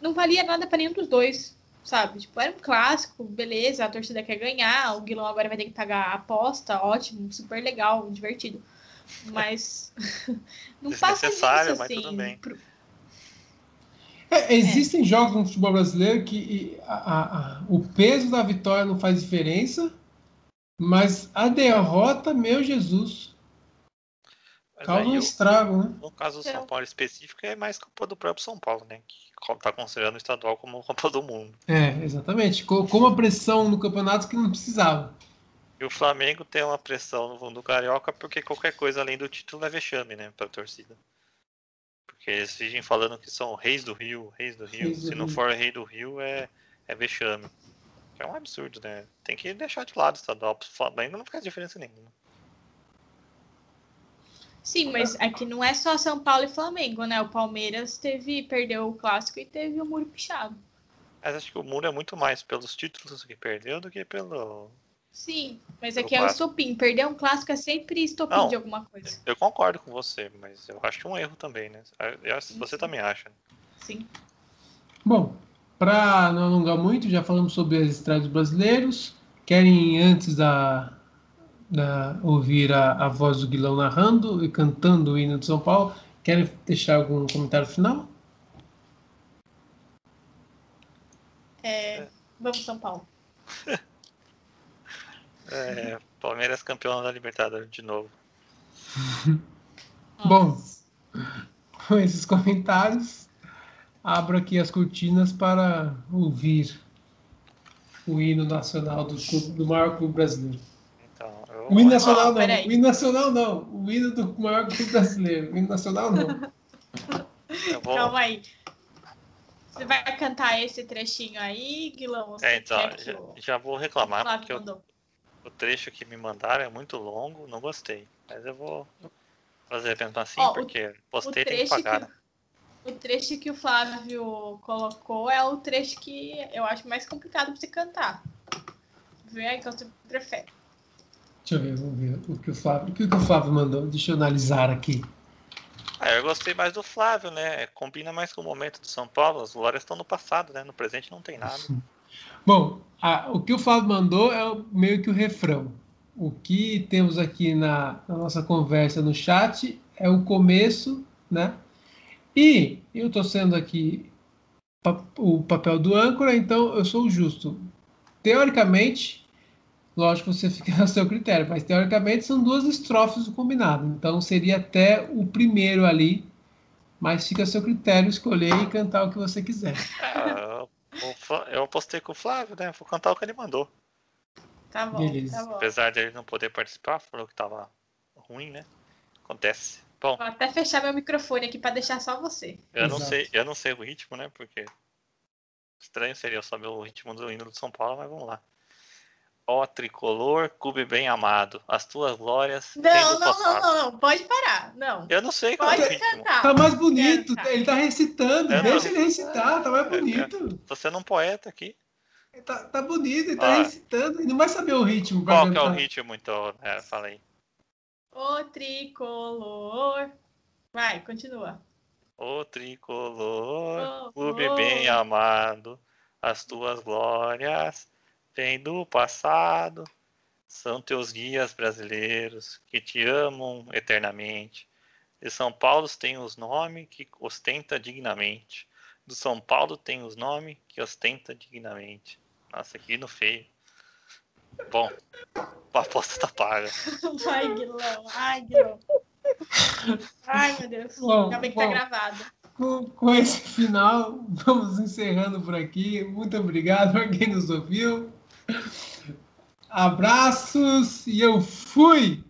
não valia nada para nenhum dos dois, sabe? Tipo, era um clássico, beleza, a torcida quer ganhar, o Guilherme agora vai ter que pagar a aposta, ótimo, super legal, divertido. Mas não passa disso, assim. Mas tudo bem. Pro... É, existem é. jogos no futebol brasileiro que a, a, a, o peso da vitória não faz diferença, mas a derrota, meu Jesus, mas causa um estrago, né? No caso do São Paulo específico, é mais culpa do próprio São Paulo, né? Que está considerando o estadual como Copa do Mundo. É, exatamente. Colocou uma pressão no campeonato que não precisava. E o Flamengo tem uma pressão no, no Carioca porque qualquer coisa além do título é vexame, né? Pra torcida. Porque eles vivem falando que são reis do Rio, reis do Rio. Reis do Se não Rio. for rei do Rio, é, é vexame. É um absurdo, né? Tem que deixar de lado o estadual. Pro Flamengo não faz diferença nenhuma. Sim, mas aqui não é só São Paulo e Flamengo, né? O Palmeiras teve, perdeu o clássico e teve o muro pichado. Mas acho que o muro é muito mais pelos títulos que perdeu do que pelo. Sim, mas aqui é o estopim. Perder um clássico é sempre estopim não, de alguma coisa. Eu concordo com você, mas eu acho um erro também, né? Você também acha. Sim. Bom, para não alongar muito, já falamos sobre as estradas brasileiros. Querem, antes da, da ouvir a, a voz do Guilão narrando e cantando o hino de São Paulo, querem deixar algum comentário final? É, vamos, São Paulo. é, Palmeiras campeão da Libertadores de novo. Bom, com esses comentários, abro aqui as cortinas para ouvir o hino nacional do, do maior clube brasileiro. Então, eu... O hino nacional oh, não, o hino nacional não, o hino do maior clube brasileiro, o hino nacional não. Vou... Calma aí. Você vai cantar esse trechinho aí, Guilão? É, então, já, já, vou reclamar, porque eu, o trecho que me mandaram é muito longo, não gostei. Mas eu vou fazer mesmo assim, oh, porque o, postei e tem que pagar. Que... O trecho que o Flávio colocou é o trecho que eu acho mais complicado para você cantar. Vê aí qual você prefere. Deixa eu ver, vamos ver o que o Flávio, o que o Flávio mandou. Deixa eu analisar aqui. Ah, eu gostei mais do Flávio, né? Combina mais com o momento do São Paulo. As glórias estão no passado, né? No presente não tem nada. Bom, a, o que o Flávio mandou é meio que o refrão. O que temos aqui na, na nossa conversa no chat é o começo, né? E eu estou sendo aqui o papel do âncora, então eu sou o justo. Teoricamente, lógico, você fica a seu critério, mas teoricamente são duas estrofes do combinado. Então seria até o primeiro ali, mas fica a seu critério escolher e cantar o que você quiser. Eu apostei com o Flávio, né? Vou cantar o que ele mandou. Tá bom, Beleza. tá bom. Apesar de ele não poder participar, falou que tava ruim, né? Acontece. Bom, Vou até fechar meu microfone aqui para deixar só você. Eu não sei, eu não sei o ritmo, né? Porque estranho seria só o ritmo do hino do São Paulo, mas vamos lá. Ó tricolor, clube bem amado, as tuas glórias. Não, não, não, não, não, pode parar. Não. Eu não sei qual pode é o ritmo. Cantar. Tá mais bonito, ele tá recitando, eu deixa não... ele recitar, tá mais bonito. Tô sendo um poeta aqui. Tá, tá bonito, ele tá recitando, ele não vai saber o ritmo. Qual que é o ritmo, então? É, fala aí. O tricolor. Vai, continua. O tricolor, oh, clube oh. bem amado, as tuas glórias vêm do passado. São teus guias brasileiros que te amam eternamente. De São Paulo tem os nomes que ostenta dignamente. Do São Paulo tem os nomes que ostenta dignamente. Nossa, aqui no feio. Bom, a aposta tá paga. Vai, Guilão. Ai, Guilão. Ai, meu Deus. Bom, Ainda bem que tá bom, tá gravado. Com, com esse final, vamos encerrando por aqui. Muito obrigado para quem nos ouviu. Abraços e eu fui!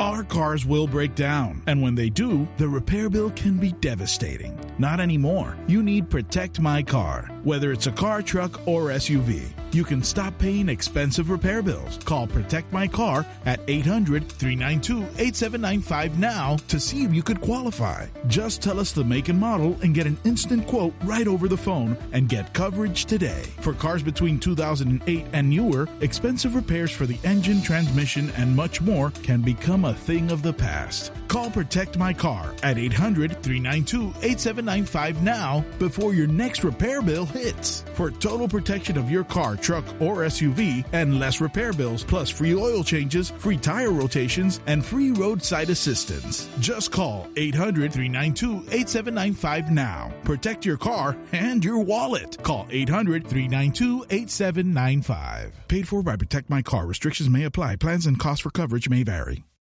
Our cars will break down, and when they do, the repair bill can be devastating. Not anymore. You need Protect My Car. Whether it's a car, truck, or SUV, you can stop paying expensive repair bills. Call Protect My Car at 800 392 8795 now to see if you could qualify. Just tell us the make and model and get an instant quote right over the phone and get coverage today. For cars between 2008 and newer, expensive repairs for the engine, transmission, and much more can become become a thing of the past. Call Protect My Car at 800 392 8795 now before your next repair bill hits for total protection of your car, truck, or SUV and less repair bills, plus free oil changes, free tire rotations, and free roadside assistance. Just call 800 392 8795 now. Protect your car and your wallet. Call 800 392 8795. Paid for by Protect My Car. Restrictions may apply. Plans and costs for coverage may vary.